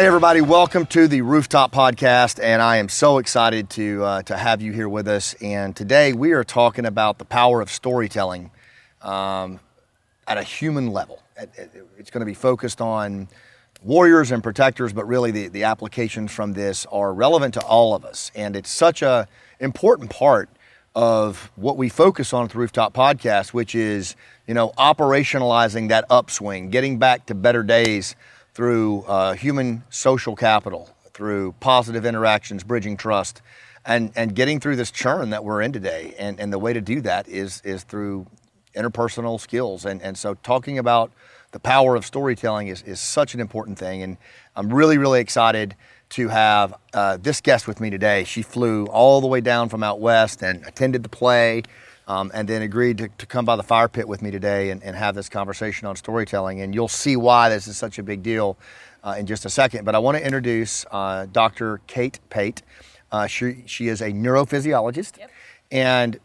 Hey everybody, welcome to the Rooftop Podcast, and I am so excited to uh, to have you here with us. And today we are talking about the power of storytelling um, at a human level. It's going to be focused on warriors and protectors, but really the, the applications from this are relevant to all of us, and it's such a important part of what we focus on at the Rooftop Podcast, which is you know operationalizing that upswing, getting back to better days through uh, human social capital, through positive interactions, bridging trust, and, and getting through this churn that we're in today. And, and the way to do that is, is through interpersonal skills. And, and so talking about the power of storytelling is, is such an important thing. And I'm really, really excited to have uh, this guest with me today. She flew all the way down from out west and attended the play um, and then agreed to, to, come by the fire pit with me today and, and, have this conversation on storytelling. And you'll see why this is such a big deal uh, in just a second. But I want to introduce uh, Dr. Kate Pate. Uh, she, she is a neurophysiologist. Yep. And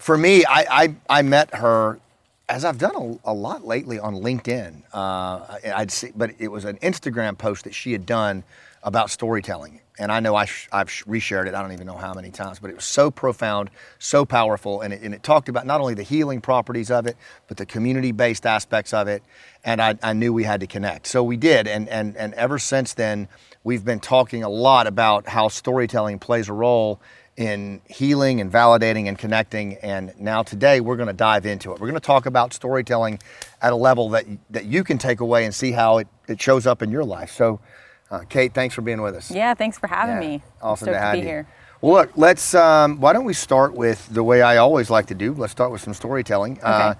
for me, I, I, I, met her as I've done a, a lot lately on LinkedIn. Uh, I'd see, but it was an Instagram post that she had done about storytelling and I know I have reshared it. I don't even know how many times, but it was so profound, so powerful, and it, and it talked about not only the healing properties of it, but the community-based aspects of it. And I, I knew we had to connect, so we did. And and and ever since then, we've been talking a lot about how storytelling plays a role in healing and validating and connecting. And now today, we're going to dive into it. We're going to talk about storytelling at a level that that you can take away and see how it, it shows up in your life. So. Uh, Kate, thanks for being with us. Yeah, thanks for having yeah, me. Awesome to have to you. here. Well, look, let's. Um, why don't we start with the way I always like to do? Let's start with some storytelling. Okay. Uh,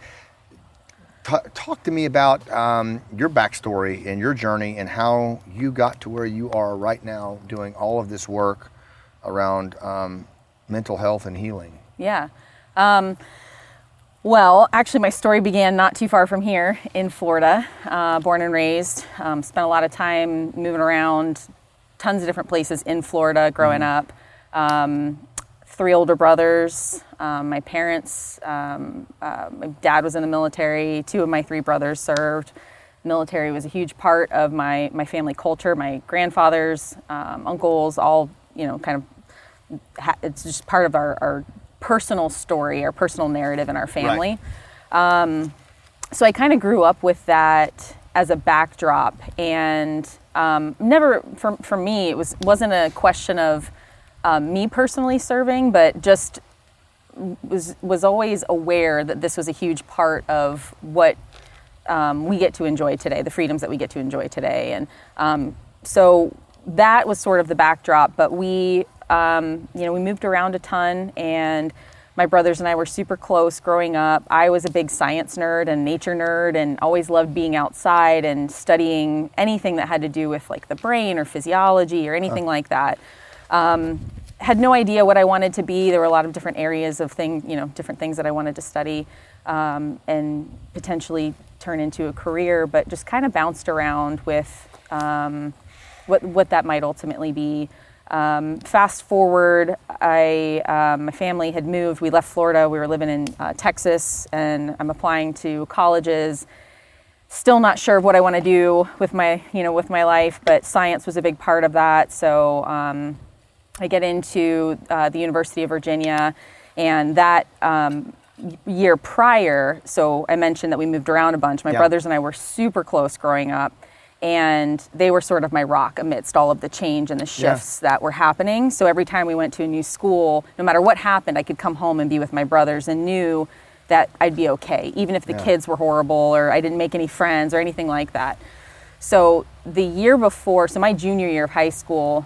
t- talk to me about um, your backstory and your journey and how you got to where you are right now, doing all of this work around um, mental health and healing. Yeah. Well, actually, my story began not too far from here in Florida, uh, born and raised. Um, spent a lot of time moving around, tons of different places in Florida growing mm-hmm. up. Um, three older brothers. Um, my parents, um, uh, my dad was in the military. Two of my three brothers served. Military was a huge part of my, my family culture. My grandfathers, um, uncles, all, you know, kind of, ha- it's just part of our, our personal story, or personal narrative in our family. Right. Um, so I kind of grew up with that as a backdrop, and um, never for, for me it was wasn't a question of um, me personally serving, but just was was always aware that this was a huge part of what um, we get to enjoy today, the freedoms that we get to enjoy today, and um, so that was sort of the backdrop. But we um, you know, we moved around a ton, and my brothers and I were super close growing up. I was a big science nerd and nature nerd, and always loved being outside and studying anything that had to do with like the brain or physiology or anything like that. Um, had no idea what I wanted to be. There were a lot of different areas of thing, you know, different things that I wanted to study um, and potentially turn into a career, but just kind of bounced around with um, what what that might ultimately be. Um, fast forward, I um, my family had moved. We left Florida. We were living in uh, Texas, and I'm applying to colleges. Still not sure of what I want to do with my you know with my life, but science was a big part of that. So um, I get into uh, the University of Virginia, and that um, year prior. So I mentioned that we moved around a bunch. My yeah. brothers and I were super close growing up and they were sort of my rock amidst all of the change and the shifts yeah. that were happening. So every time we went to a new school, no matter what happened, I could come home and be with my brothers and knew that I'd be okay, even if the yeah. kids were horrible or I didn't make any friends or anything like that. So the year before, so my junior year of high school,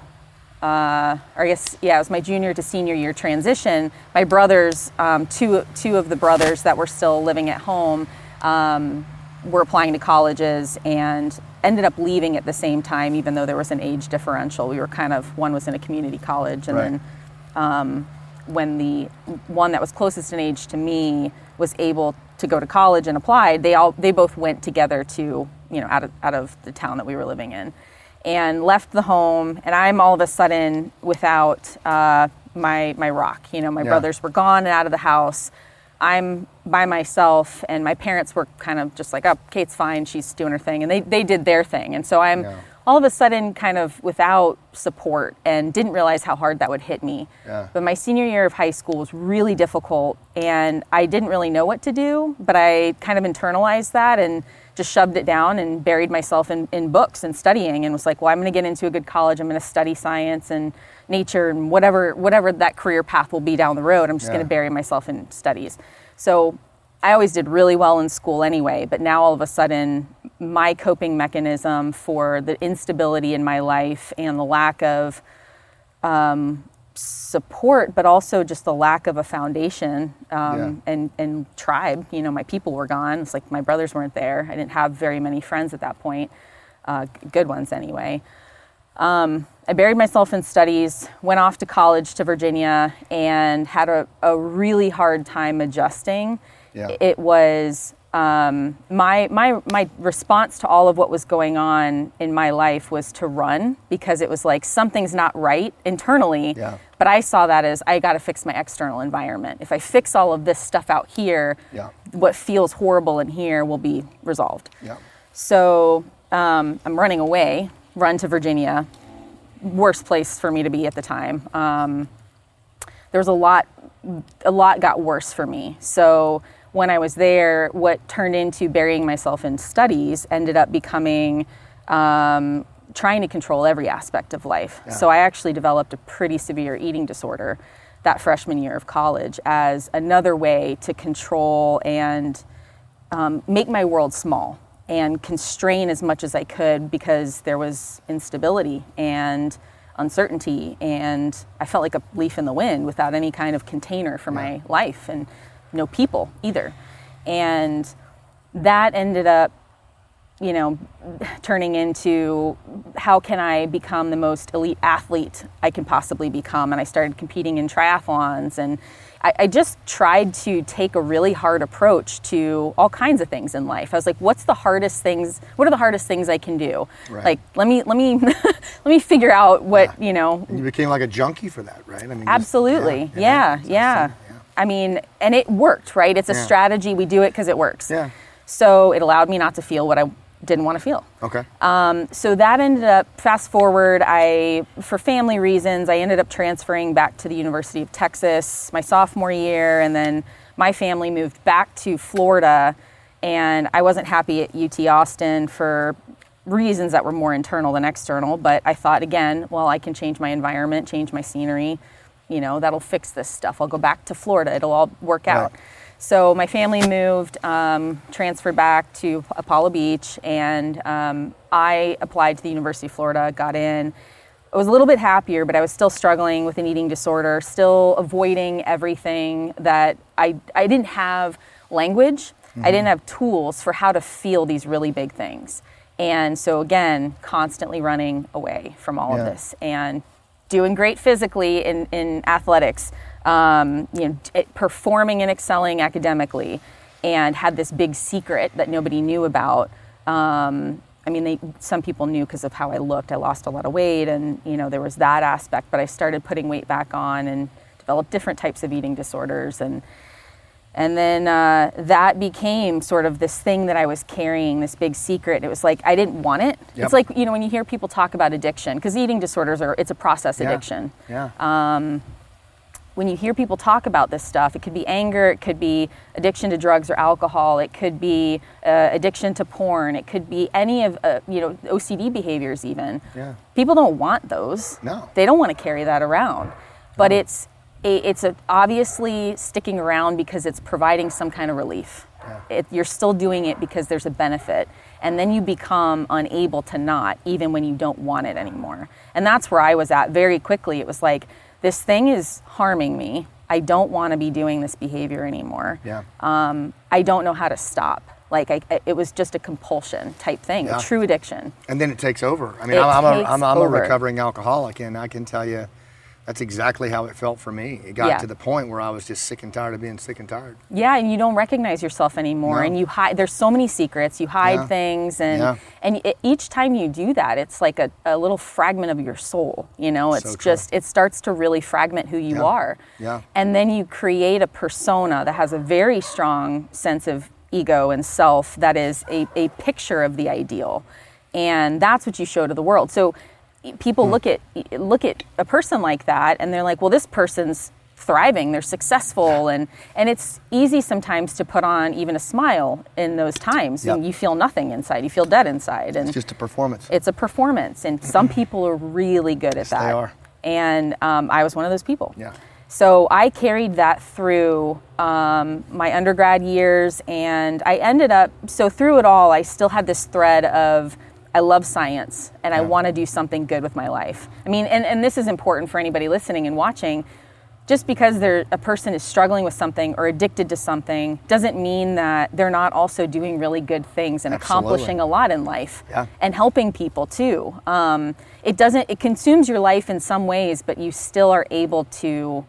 uh, or I guess yeah, it was my junior to senior year transition. My brothers, um, two two of the brothers that were still living at home, um, were applying to colleges and ended up leaving at the same time, even though there was an age differential. We were kind of one was in a community college, and right. then um, when the one that was closest in age to me was able to go to college and applied, they all they both went together to you know out of out of the town that we were living in, and left the home. And I'm all of a sudden without uh, my my rock. You know, my yeah. brothers were gone and out of the house. I'm by myself, and my parents were kind of just like, "Oh, Kate's fine. She's doing her thing," and they they did their thing, and so I'm yeah. all of a sudden kind of without support and didn't realize how hard that would hit me. Yeah. But my senior year of high school was really difficult and I didn't really know what to do, but I kind of internalized that and just shoved it down and buried myself in, in books and studying and was like, well, I'm going to get into a good college. I'm going to study science and nature and whatever whatever that career path will be down the road. I'm just Yeah. going to bury myself in studies. So I always did really well in school anyway, but now all of a sudden, my coping mechanism for the instability in my life and the lack of um, support, but also just the lack of a foundation um, and, and tribe. You know, my people were gone. It's like my brothers weren't there. I didn't have very many friends at that point, uh, good ones anyway. Um, I buried myself in studies, went off to college to Virginia, and had a, a really hard time adjusting. Yeah. It was um, my, my, my response to all of what was going on in my life was to run because it was like something's not right internally. Yeah. But I saw that as I got to fix my external environment. If I fix all of this stuff out here, Yeah. what feels horrible in here will be resolved. Yeah. So um, I'm running away, run to Virginia. Worst place for me to be at the time. Um, there was a lot, a lot got worse for me. So when I was there, what turned into burying myself in studies ended up becoming um, trying to control every aspect of life. So I actually developed a pretty severe eating disorder that freshman year of college as another way to control and um, make my world small and constrain as much as I could because there was instability and uncertainty and I felt like a leaf in the wind without any kind of container for my life and no people either. And that ended up you know, turning into how can I become the most elite athlete I can possibly become. And I started competing in triathlons. And I, I, just tried to take a really hard approach to all kinds of things in life. I was like, what's the hardest things? What are the hardest things I can do? Right. Like, let me, let me, let me figure out what, you know, And you became like a junkie for that, right? I mean, just- Absolutely. Yeah, It's yeah. I mean, and it worked, right? It's a Yeah. strategy. We do it because it works. Yeah. So it allowed me not to feel what I didn't want to feel. Okay. Um, so that ended up, fast forward, I, for family reasons, I ended up transferring back to the University of Texas my sophomore year, and then my family moved back to Florida, and I wasn't happy at UT Austin for reasons that were more internal than external, but I thought again, well, I can change my environment, change my scenery, you know, that'll fix this stuff. I'll go back to Florida, it'll all work out. So my family moved, um, transferred back to Apollo Beach, and um, I applied to the University of Florida, got in. I was a little bit happier, but I was still struggling with an eating disorder, still avoiding everything that I, I didn't have language. I didn't have tools for how to feel these really big things. And so, again, constantly running away from all Yeah. of this and doing great physically in, in athletics, um, you know, performing and excelling academically, and had this big secret that nobody knew about. Um, I mean, they, some people knew because of how I looked. I lost a lot of weight, and you know there was that aspect. But I started putting weight back on and developed different types of eating disorders, and and then uh, that became sort of this thing that I was carrying, this big secret. It was like I didn't want it. Yep. It's like you know when you hear people talk about addiction, because eating disorders are it's a process Yeah. addiction Yeah. When you hear people talk about this stuff, it could be anger, it could be addiction to drugs or alcohol, it could be uh, addiction to porn, it could be any of uh, you know OCD behaviors even. Yeah. People don't want those. No. They don't want to carry that around. But it's a, it's a, obviously sticking around because it's providing some kind of relief. It, you're still doing it because there's a benefit. And then you become unable to not, even when you don't want it anymore. And that's where I was at very quickly. It was like, this thing is harming me. I don't want to be doing this behavior anymore. Yeah. Um, I don't know how to stop. Like, I, I- it was just a compulsion type thing, Yeah. a true addiction. and then it takes over. I mean, It I'm, I'm, a, I'm, I'm a recovering alcoholic, and I can tell you that's exactly how it felt for me. It got Yeah. to the point where I was just sick and tired of being sick and tired. Yeah, and you don't recognize yourself anymore, No. and you hide. There's so many secrets. You hide Yeah. things, and Yeah. and it, each time you do that, it's like a, a little fragment of your soul. You know, it's So just it starts to really fragment who you are. Yeah. And then you create a persona that has a very strong sense of ego and self that is a, a picture of the ideal. and that's what you show to the world. So people look at look at a person like that and they're like, well, this person's thriving, they're successful, and and it's easy sometimes to put on even a smile in those times, Yep. and you feel nothing inside, you feel dead inside, and It's just a performance. it's a performance, and some people are really good at they that. are. And um, I was one of those people. Yeah. So I carried that through um, my undergrad years, and I ended up, so through it all, I still had this thread of I love science and I want to do something good with my life. I mean, and, and this is important for anybody listening and watching. Just because they're, a person is struggling with something or addicted to something doesn't mean that they're not also doing really good things and Absolutely. accomplishing a lot in life Yeah. and helping people too. Um, it doesn't, it consumes your life in some ways, but you still are able to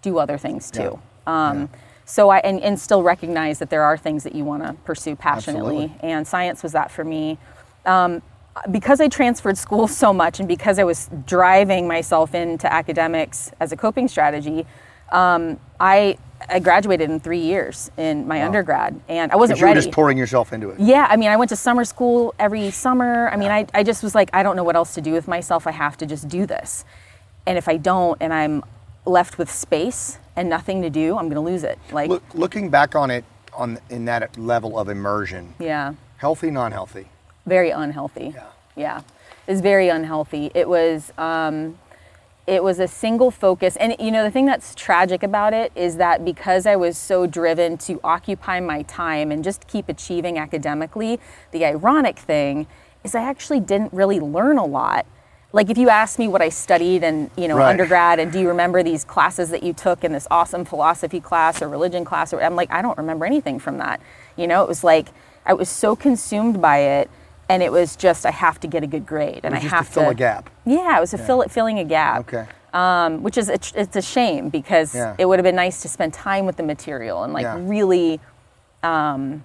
do other things too. Um, So I and, and still recognize that there are things that you want to pursue passionately, Absolutely. and science was that for me. Um, because I transferred schools so much, and because I was driving myself into academics as a coping strategy, um, I I graduated in three years in my undergrad, and I wasn't Because you were just pouring yourself into it. Yeah, I mean, I went to summer school every summer. I mean, I, I just was like, I don't know what else to do with myself. I have to just do this. And if I don't, and I'm left with space and nothing to do, I'm going to lose it. Like, Look, looking back on it, on in that level of immersion, yeah, healthy, non-healthy. Very unhealthy. Yeah. Yeah, it was very unhealthy. It was, um, it was a single focus. And, you know, the thing that's tragic about it is that because I was so driven to occupy my time and just keep achieving academically, the ironic thing is I actually didn't really learn a lot. Like if you asked me what I studied and you know, Right. undergrad and do you remember these classes that you took in this awesome philosophy class or religion class or I'm like I don't remember anything from that. You know, it was like I was so consumed by it and it was just I have to get a good grade and I have to fill a gap. yeah, it was a fill, filling a gap. Okay. Um, which is a, it's a shame because Yeah. it would have been nice to spend time with the material and like Yeah. really um,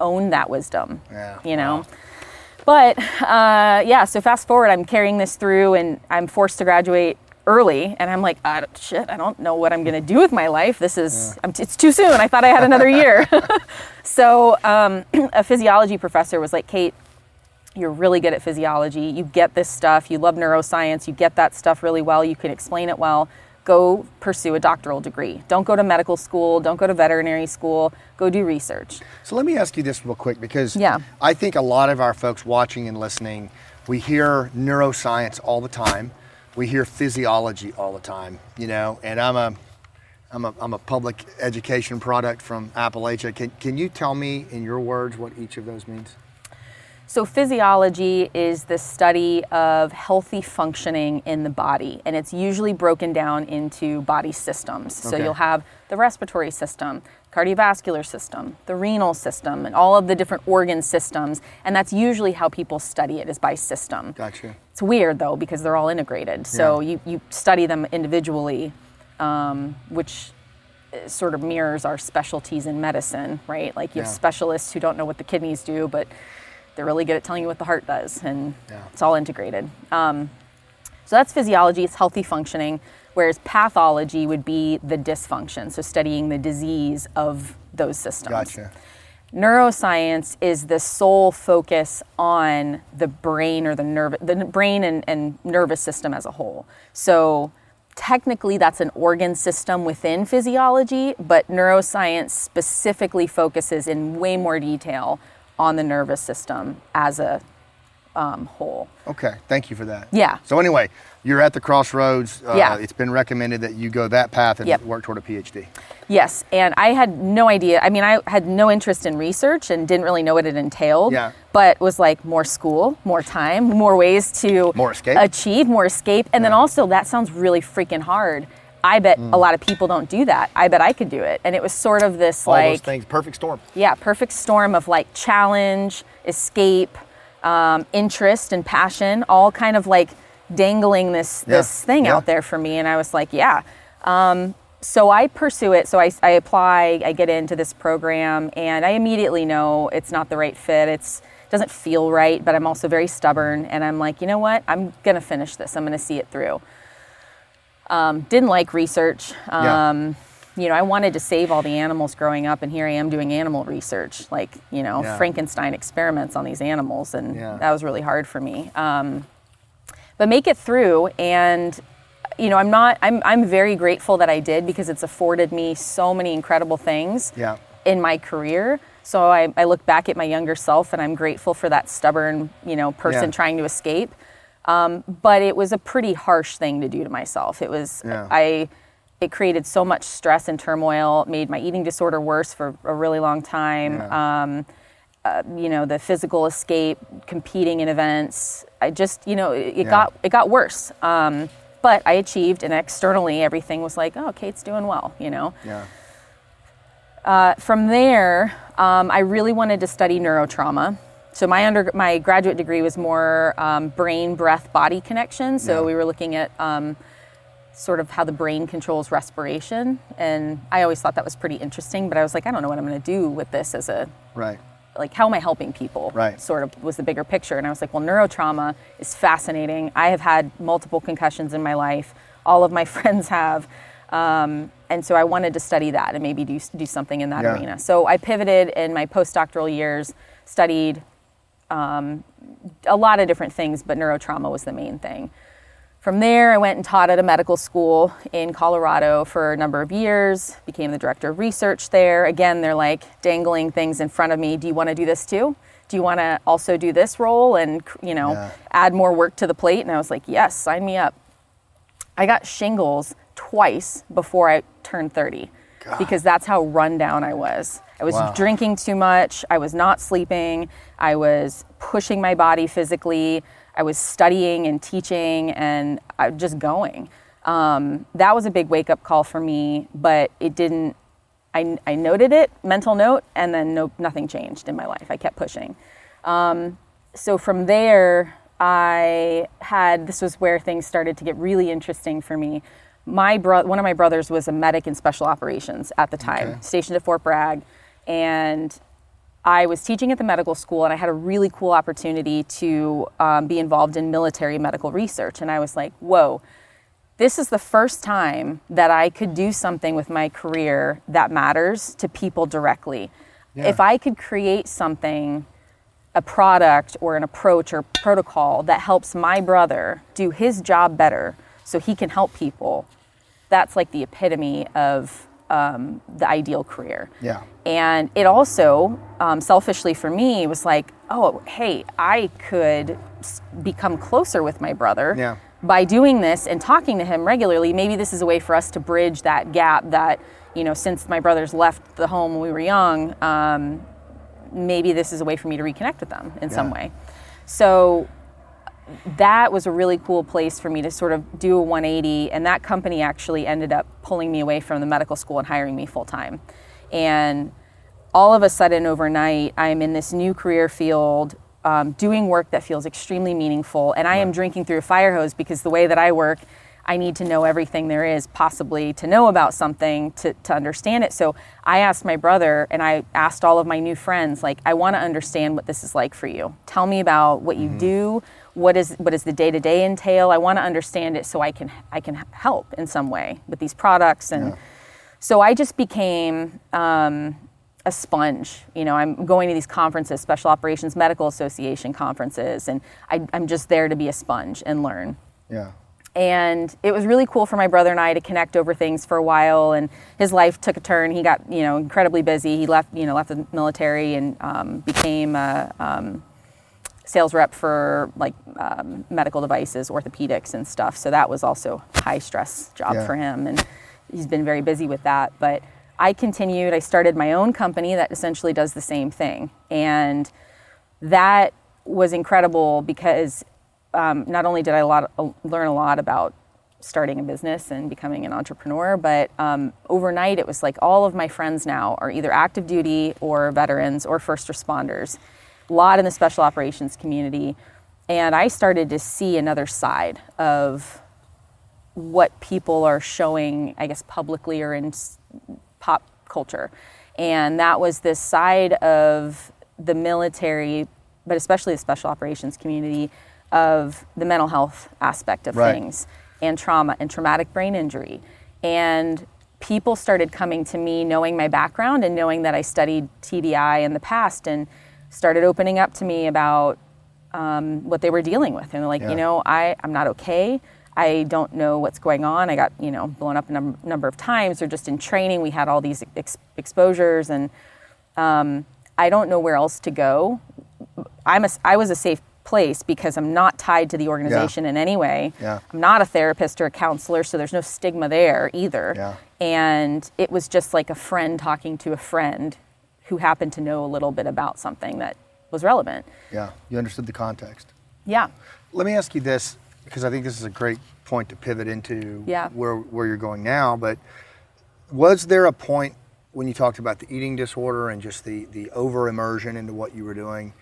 own that wisdom. Yeah, You know. wow. But uh, yeah, so fast forward, I'm carrying this through, and I'm forced to graduate early, and I'm like, I shit, I don't know what I'm gonna do with my life. This is, I'm t- it's too soon. I thought I had another year. so um, a physiology professor was like, Kate, you're really good at physiology. You get this stuff. You love neuroscience. You get that stuff really well. You can explain it well. Go pursue a doctoral degree. Don't go to medical school. Don't go to veterinary school. Go do research. So let me ask you this real quick because Yeah. I think a lot of our folks watching and listening, we hear neuroscience all the time. We hear physiology all the time, you know, and I'm a I'm a, I'm a public education product from Appalachia. Can, can you tell me in your words what each of those means? So, physiology is the study of healthy functioning in the body, and it's usually broken down into body systems. So, Okay. you'll have the respiratory system, cardiovascular system, the renal system, and all of the different organ systems. And that's usually how people study it, is by system. Gotcha. It's weird though because they're all integrated. So Yeah. you, you study them individually, um, which uh, sort of mirrors our specialties in medicine, right? Like you have specialists who don't know what the kidneys do, but they're really good at telling you what the heart does, and Yeah. it's all integrated. Um, so that's physiology, it's healthy functioning, whereas pathology would be the dysfunction, so studying the disease of those systems Gotcha. neuroscience is the sole focus on the brain or the nerve the brain and, and nervous system as a whole so technically that's an organ system within physiology but neuroscience specifically focuses in way more detail on the nervous system as a um, whole Okay, thank you for that. Yeah. So anyway, you're at the crossroads. Uh, Yeah. It's been recommended that you go that path and Yep. work toward a PhD. Yes, and I had no idea. I mean, I had no interest in research and didn't really know what it entailed. Yeah. But was like more school, more time, more ways to More escape. achieve, more escape, and then Yeah. Mm. also that sounds really freaking hard. I bet a lot of people don't do that. I bet I could do it, and it was sort of this All like those things, perfect storm. yeah, perfect storm of like challenge, escape, um, interest, and passion, all kind of like dangling this Yeah, this thing yeah. out there for me. And I was like, yeah. Um, so I pursue it. So I, I apply. I get into this program, and I immediately know it's not the right fit. It's doesn't feel right, but I'm also very stubborn, and I'm like, you know what? I'm gonna finish this. I'm gonna see it through. Um, didn't like research. Yeah. Um, you know, I wanted to save all the animals growing up, and here I am doing animal research, like, you know, Yeah. Frankenstein experiments on these animals, and Yeah. that was really hard for me. Um, but make it through, and you know, I'm not. I'm I'm very grateful that I did because it's afforded me so many incredible things Yeah. in my career. So I, I look back at my younger self, and I'm grateful for that stubborn, you know, person Yeah. trying to escape. Um, but it was a pretty harsh thing to do to myself. It was Yeah. I it created so much stress and turmoil, made my eating disorder worse for a really long time. Yeah. Um, uh, you know, the physical escape, competing in events. I just, you know, it, it Yeah. got it got worse. Um, but I achieved, and externally, everything was like, oh, Kate's doing well. You know. Yeah. Uh, from there, um, I really wanted to study neurotrauma. So my under my graduate degree was more um, brain, breath, body connection. So Yeah. we were looking at um, sort of how the brain controls respiration, and I always thought that was pretty interesting. But I was like, I don't know what I'm going to do with this as a Right. like how am I helping people? Right. Sort of was the bigger picture. And I was like, well, neurotrauma is fascinating. I have had multiple concussions in my life. All of my friends have. Um, and so I wanted to study that and maybe do, do something in that Yeah. arena. So I pivoted in my postdoctoral years, studied um, a lot of different things, but neurotrauma was the main thing. From there, I went and taught at a medical school in Colorado for a number of years, became the director of research there. Again, they're like dangling things in front of me. Do you want to do this too? Do you want to also do this role and, you know, Yeah. add more work to the plate? And I was like, yes, sign me up. I got shingles twice before I turned 30 God. because that's how run down I was. I was Wow. drinking too much. I was not sleeping. I was pushing my body physically. I was studying and teaching and I just going. Um, that was a big wake up call for me, but it didn't. I, I noted it, mental note, and then no, nothing changed in my life. I kept pushing so from there i had this was where things started to get really interesting for me my bro- one of my brothers was a medic in special operations at the time Okay. stationed at fort bragg and i was teaching at the medical school and i had a really cool opportunity to um, be involved in military medical research and i was like whoa this is the first time that I could do something with my career that matters to people directly. Yeah. If I could create something, a product or an approach or protocol that helps my brother do his job better so he can help people, that's like the epitome of um, the ideal career. Yeah. And it also, um, selfishly for me, was like, oh, hey, I could s- become closer with my brother Yeah. by doing this and talking to him regularly. Maybe this is a way for us to bridge that gap that, you know, since my brothers left the home when we were young, um, maybe this is a way for me to reconnect with them in some way. So that was a really cool place for me to sort of do a 180 and that company actually ended up pulling me away from the medical school and hiring me full time and all of a sudden overnight i'm in this new career field um, doing work that feels extremely meaningful and i am drinking through a fire hose because the way that i work i need to know everything there is possibly to know about something to, to understand it. So i asked my brother and i asked all of my new friends like i want to understand what this is like for you. Tell me about what you do what is what does the day to day entail? I want to understand it so I can I can help in some way with these products and Yeah. so I just became um, a sponge. You know, I'm going to these conferences, Special Operations Medical Association conferences, and I, I'm just there to be a sponge and learn Yeah. and it was really cool for my brother and I to connect over things for a while. And his life took a turn. He got you know incredibly busy. He left you know left the military and um, became a um, sales rep for like um, medical devices, orthopedics, and stuff. So that was also a high stress job Yeah. for him, and he's been very busy with that. But I continued. I started my own company that essentially does the same thing, and that was incredible because um, not only did I a lot, uh, learn a lot about starting a business and becoming an entrepreneur, but um, overnight it was like all of my friends now are either active duty or veterans or first responders, a lot in the special operations community. And I started to see another side of what people are showing, I guess, publicly or in pop culture. And that was this side of the military, but especially the special operations community, of the mental health aspect of Right. things and trauma and traumatic brain injury. And people started coming to me knowing my background and knowing that I studied TBI in the past and started opening up to me about um, what they were dealing with. And like, Yeah. you know, I, I'm not okay. I don't know what's going on. I got, you know, blown up a num- number of times or just in training. We had all these ex- exposures and um, I don't know where else to go. I'm a, I was a safe place because I'm not tied to the organization in any way. Yeah. I'm not a therapist or a counselor, so there's no stigma there either. Yeah. And it was just like a friend talking to a friend who happened to know a little bit about something that was relevant. Yeah, you understood the context. Yeah. Let me ask you this because I think this is a great point to pivot into Yeah. where where you're going now. But was there a point when you talked about the eating disorder and just the the over immersion into what you were doing,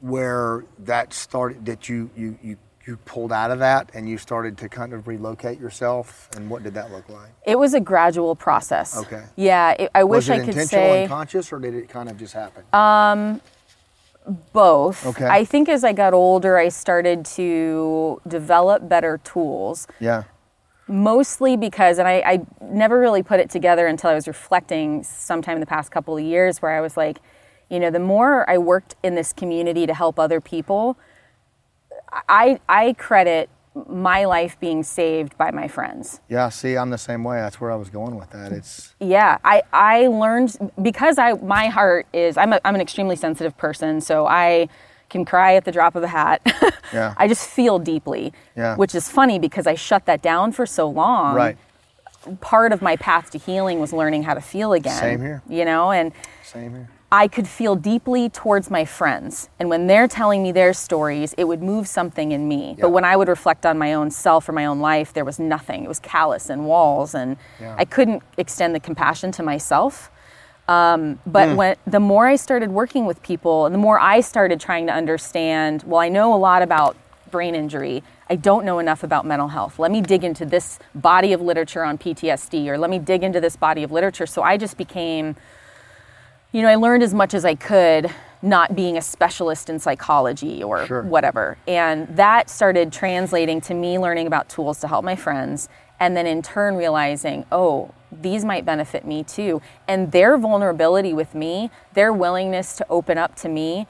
where that started that you you you you pulled out of that and you started to kind of relocate yourself and what did that look like? It was a gradual process. Okay. Yeah. It, I wish I could say unconscious, or did it kind of just happen? Um, both. Okay. I think as I got older, I started to develop better tools. yeah. mostly because and I, I never really put it together until i was reflecting sometime in the past couple of years where i was like you know the more i worked in this community to help other people i i credit my life being saved by my friends Yeah. See, I'm the same way. That's where I was going with that. It's yeah i i learned because i my heart is i'm, a, I'm an extremely sensitive person so i can cry at the drop of a hat Yeah. i just feel deeply Yeah. which is funny because i shut that down for so long right. part of my path to healing was learning how to feel again. Same here. You know, and Same here. I could feel deeply towards my friends. And when they're telling me their stories, it would move something in me. Yeah. But when I would reflect on my own self or my own life, there was nothing. It was callous and walls. And Yeah. I couldn't extend the compassion to myself. Um, but Hmm. when the more I started working with people and the more I started trying to understand, well, I know a lot about brain injury. I don't know enough about mental health. Let me dig into this body of literature on PTSD or let me dig into this body of literature. So I just became, you know, I learned as much as I could, not being a specialist in psychology or Sure. whatever. And that started translating to me learning about tools to help my friends. And then in turn realizing, oh, these might benefit me too. And their vulnerability with me, their willingness to open up to me,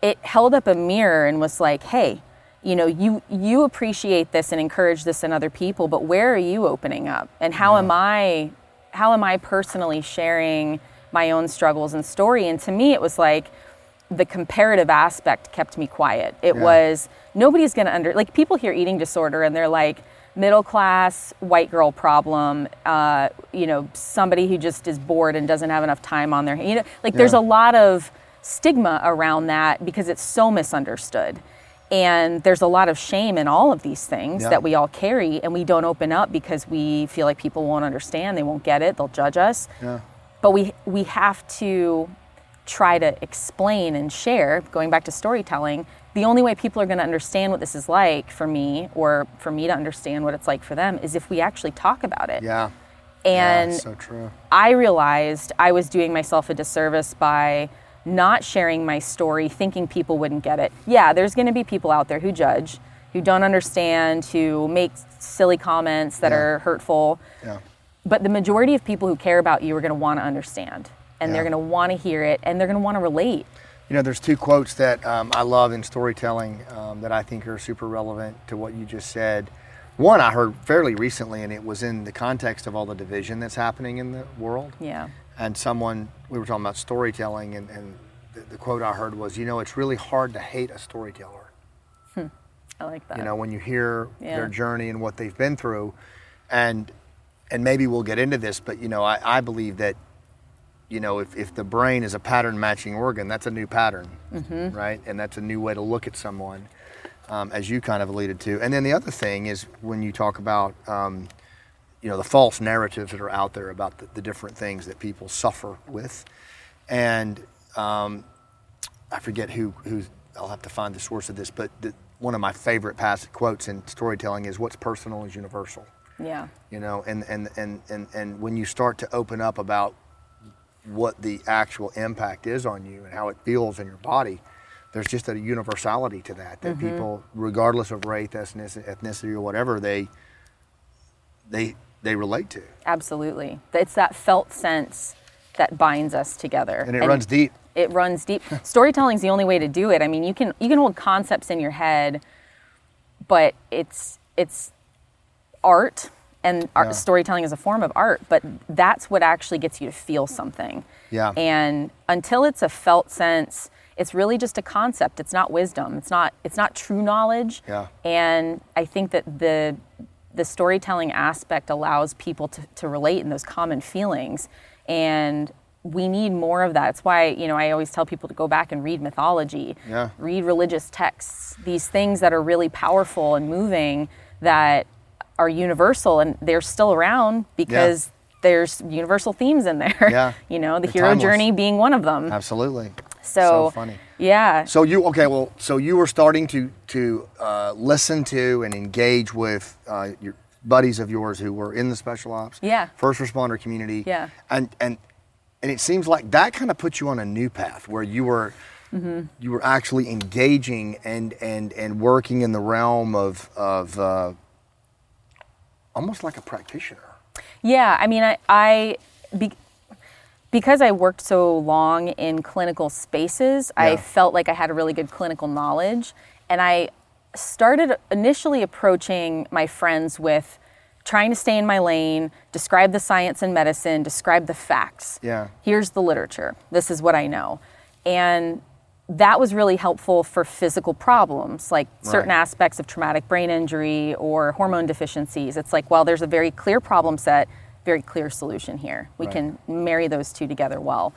it held up a mirror and was like, hey, you know, you you appreciate this and encourage this in other people, but where are you opening up? And how am I how am I personally sharing my own struggles and story? And to me it was like the comparative aspect kept me quiet. It Yeah. was nobody's going to under like people hear eating disorder and they're like middle class white girl problem uh, you know somebody who just is bored and doesn't have enough time on their you know like there's a lot of stigma around that because it's so misunderstood and there's a lot of shame in all of these things Yeah. that we all carry and we don't open up because we feel like people won't understand they won't get it they'll judge us Yeah. But we we have to try to explain and share going back to storytelling the only way people are going to understand what this is like for me or for me to understand what it's like for them is if we actually talk about it Yeah. and yeah, so true. I realized I was doing myself a disservice by not sharing my story, thinking people wouldn't get it. Yeah, there's going to be people out there who judge, who don't understand, who make silly comments that Yeah. are hurtful. Yeah. But the majority of people who care about you are going to want to understand, and they're going to want to hear it, and they're going to want to relate. You know, there's two quotes that um, I love in storytelling um, that I think are super relevant to what you just said. One I heard fairly recently, and it was in the context of all the division that's happening in the world. Yeah. And someone, we were talking about storytelling, and, and the, the quote I heard was, You know, it's really hard to hate a storyteller. I like that. You know, when you hear Yeah. their journey and what they've been through, and and maybe we'll get into this, but you know, I, I believe that, you know, if, if the brain is a pattern matching organ, that's a new pattern, Mm-hmm. right? And that's a new way to look at someone, um, as you kind of alluded to. And then the other thing is when you talk about, um, you know, the false narratives that are out there about the, the different things that people suffer with, and um, I forget who who's. I'll have to find the source of this, but the, one of my favorite past quotes in storytelling is, "What's personal is universal." Yeah. You know, and and and and and when you start to open up about what the actual impact is on you and how it feels in your body, there's just a universality to that. That mm-hmm. people, regardless of race, ethnicity, or whatever, they they they relate to. Absolutely. It's that felt sense that binds us together. And it runs deep. It runs deep. Storytelling is the only way to do it. I mean, you can you can hold concepts in your head, but it's it's art and art, Yeah. storytelling is a form of art, but that's what actually gets you to feel something. Yeah. And until it's a felt sense, it's really just a concept. It's not wisdom. It's not it's not true knowledge. Yeah. And I think that the the storytelling aspect allows people to, to relate in those common feelings. And we need more of that. It's why, you know, I always tell people to go back and read mythology, Yeah. read religious texts, these things that are really powerful and moving that are universal and they're still around because there's universal themes in there. Yeah. you know, the hero timeless. journey being one of them. Absolutely. So, funny. Yeah. So you okay? Well, so you were starting to to uh, listen to and engage with uh, your buddies of yours who were in the special ops, Yeah. first responder community, Yeah. and and and it seems like that kind of put you on a new path where you were Mm-hmm. you were actually engaging and and and working in the realm of of uh, almost like a practitioner. Yeah, I mean, I, I be, because I worked so long in clinical spaces, Yeah. I felt like I had a really good clinical knowledge, and I started initially approaching my friends with trying to stay in my lane, describe the science and medicine, describe the facts. Yeah. Here's the literature. This is what I know, and that was really helpful for physical problems like certain Right. aspects of traumatic brain injury or hormone deficiencies. It's like, well, there's a very clear problem set, very clear solution here. We Right. can marry those two together well.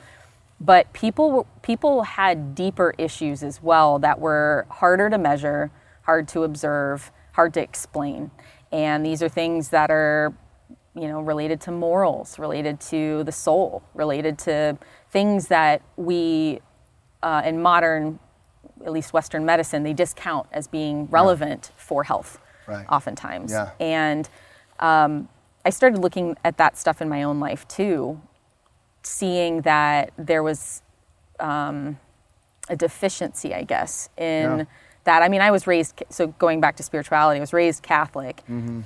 But people people had deeper issues as well that were harder to measure, hard to observe, hard to explain. And these are things that are you know related to morals, related to the soul, related to things that we uh, in modern, at least Western medicine, they discount as being relevant for health, Right. oftentimes. Yeah. And um, I started looking at that stuff in my own life too, seeing that there was um, a deficiency, I guess, in Yeah. that. I mean, I was raised, so going back to spirituality, I was raised Catholic, Mm-hmm.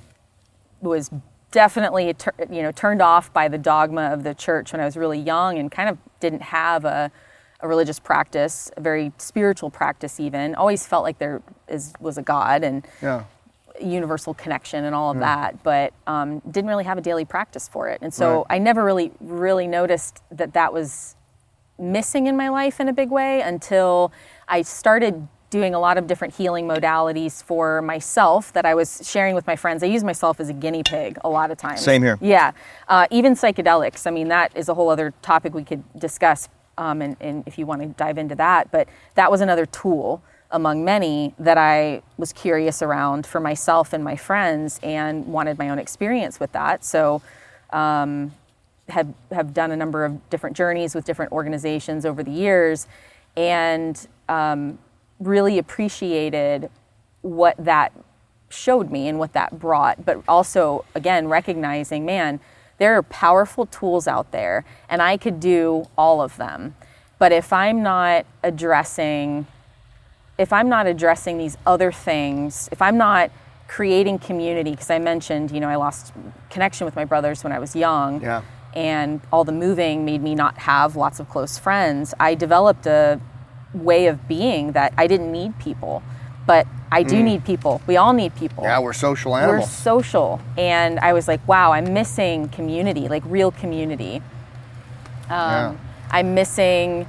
was definitely you know turned off by the dogma of the church when I was really young and kind of didn't have a, a religious practice, a very spiritual practice even. Always felt like there is was a God and Yeah. universal connection and all of that, but um, didn't really have a daily practice for it. And so Right. I never really really noticed that that was missing in my life in a big way until I started doing a lot of different healing modalities for myself that I was sharing with my friends. I use myself as a guinea pig a lot of times. Same here. Yeah, uh, even psychedelics. I mean, that is a whole other topic we could discuss, um, and, and if you want to dive into that. But that was another tool among many that I was curious around for myself and my friends, and wanted my own experience with that. So um, have have done a number of different journeys with different organizations over the years, and um, really appreciated what that showed me and what that brought. But also, again, recognizing, man, there are powerful tools out there, and I could do all of them. But if I'm not addressing if I'm not addressing these other things, if I'm not creating community, because I mentioned, you know, I lost connection with my brothers when I was young, Yeah. and all the moving made me not have lots of close friends. I developed a way of being that I didn't need people, but I do need people. We all need people. Mm. Yeah, we're social animals. We're social. And I was like, wow, I'm missing community, like real community. yeah. I'm missing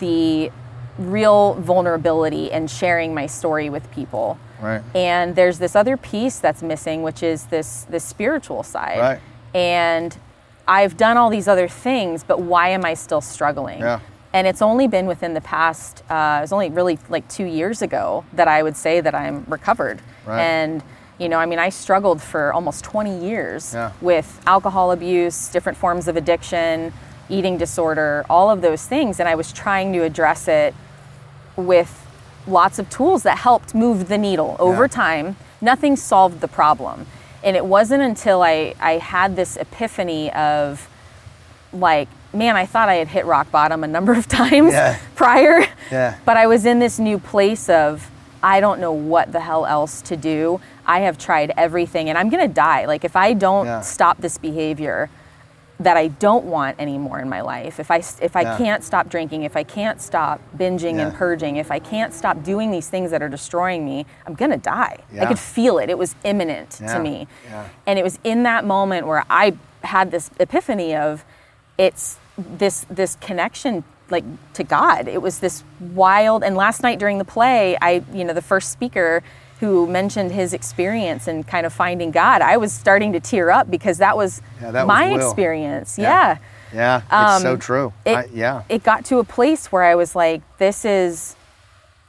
the real vulnerability and sharing my story with people. Right. And there's this other piece that's missing, which is this this spiritual side. Right. And I've done all these other things, but why am I still struggling? Yeah. And it's only been within the past, uh, it was only really like two years ago that I would say that I'm recovered. Right. And, you know, I mean, I struggled for almost 20 years Yeah. with alcohol abuse, different forms of addiction, eating disorder, all of those things. And I was trying to address it with lots of tools that helped move the needle over Yeah. time. Nothing solved the problem. And it wasn't until I, I had this epiphany of like, man, I thought I had hit rock bottom a number of times Yeah. prior. Yeah. But I was in this new place of I don't know what the hell else to do. I have tried everything and I'm going to die. Like if I don't Yeah. stop this behavior that I don't want anymore in my life, if I if I Yeah. can't stop drinking, if I can't stop binging and purging, if I can't stop doing these things that are destroying me, I'm going to die. I could feel it. It was imminent Yeah. to me. Yeah. And it was in that moment where I had this epiphany of it's this this connection like to God. It was this wild and last night during the play, I you know, the first speaker who mentioned his experience and kind of finding God, I was starting to tear up because that was Yeah, that my Will. experience. Yeah. Yeah. Yeah, it's so Um, true. It, I, yeah. It got to a place where I was like, this is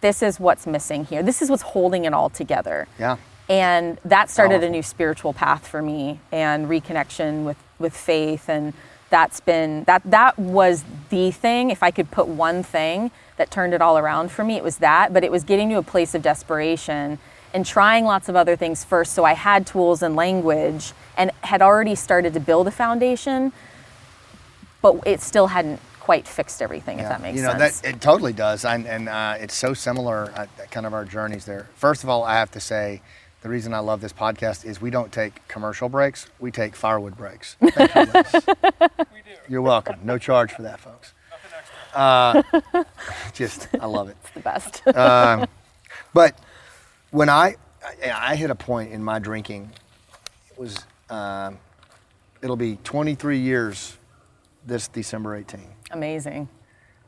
this is what's missing here. This is what's holding it all together. Yeah. And that started a new spiritual path for me and reconnection with, with faith. And that's been, that, that was the thing. If I could put one thing that turned it all around for me, it was that. But it was getting to a place of desperation and trying lots of other things first. So I had tools and language and had already started to build a foundation, but it still hadn't quite fixed everything, if that makes sense. you know sense. that it totally does, and, and uh, it's so similar. Uh, kind of our journeys there. First of all, I have to say, the reason I love this podcast is we don't take commercial breaks; we take firewood breaks. Thank you, Liz. You're welcome. No charge for that, folks. Uh, just, I love it. It's the best. But when I, I I hit a point in my drinking, it was, um, it'll be 23 years this December 18. Amazing.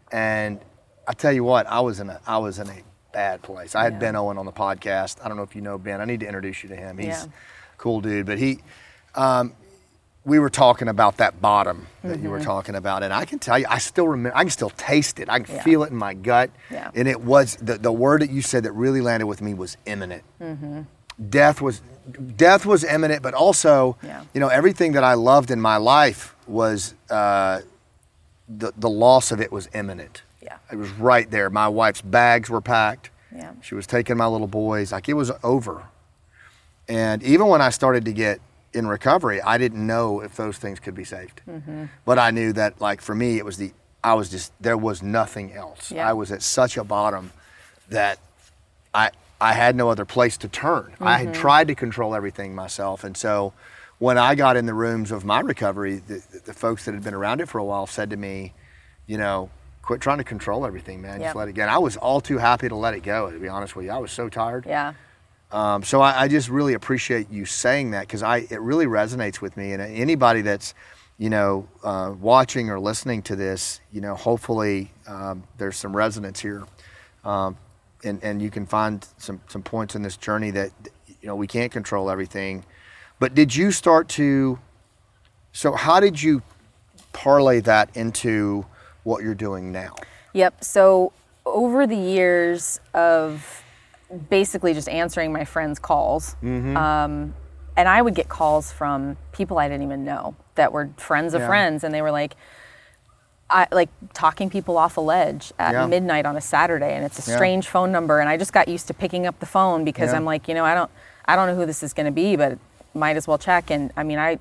And I tell you what, I was in a I was in a bad place. I had Yeah. Ben Owen on the podcast. I don't know if you know Ben. I need to introduce you to him. He's Yeah. a cool dude. But he, um, we were talking about that bottom that you were talking about, and I can tell you, I still remember. I can still taste it. I can Mm-hmm. Yeah. feel it in my gut. Yeah. And it was the the word that you said that really landed with me was imminent. Mm-hmm. Death was death was imminent, but also, Yeah. you know, everything that I loved in my life was. Uh, the, the loss of it was imminent. Yeah. It was right there. My wife's bags were packed. Yeah. She was taking my little boys. Like it was over. And even when I started to get in recovery, I didn't know if those things could be saved. Mm-hmm. But I knew that, like, for me, it was the, I was just, there was nothing else. Yeah. I was at such a bottom that I, I had no other place to turn. I had tried to control everything myself. And so when I got in the rooms of my recovery, the, the folks that had been around it for a while said to me, you know, quit trying to control everything, man. Just let it go. And I was all too happy to let it go, to be honest with you. I was so tired. Yeah. Um, so I, I just really appreciate you saying that because I it really resonates with me. And anybody that's you know uh, watching or listening to this, you know, hopefully um, there's some resonance here, um, and and you can find some some points in this journey that you know we can't control everything. But did you start to? So how did you parlay that into what you're doing now? Yep. So over the years of basically just answering my friends' calls, Mm-hmm. um, and I would get calls from people I didn't even know that were friends of Yeah. friends, and they were like, I like talking people off a ledge at Yeah. midnight on a Saturday, and it's a Yeah. strange phone number, and I just got used to picking up the phone because Yeah. I'm like, you know, I don't, I don't know who this is going to be, but might as well check. And I mean, I,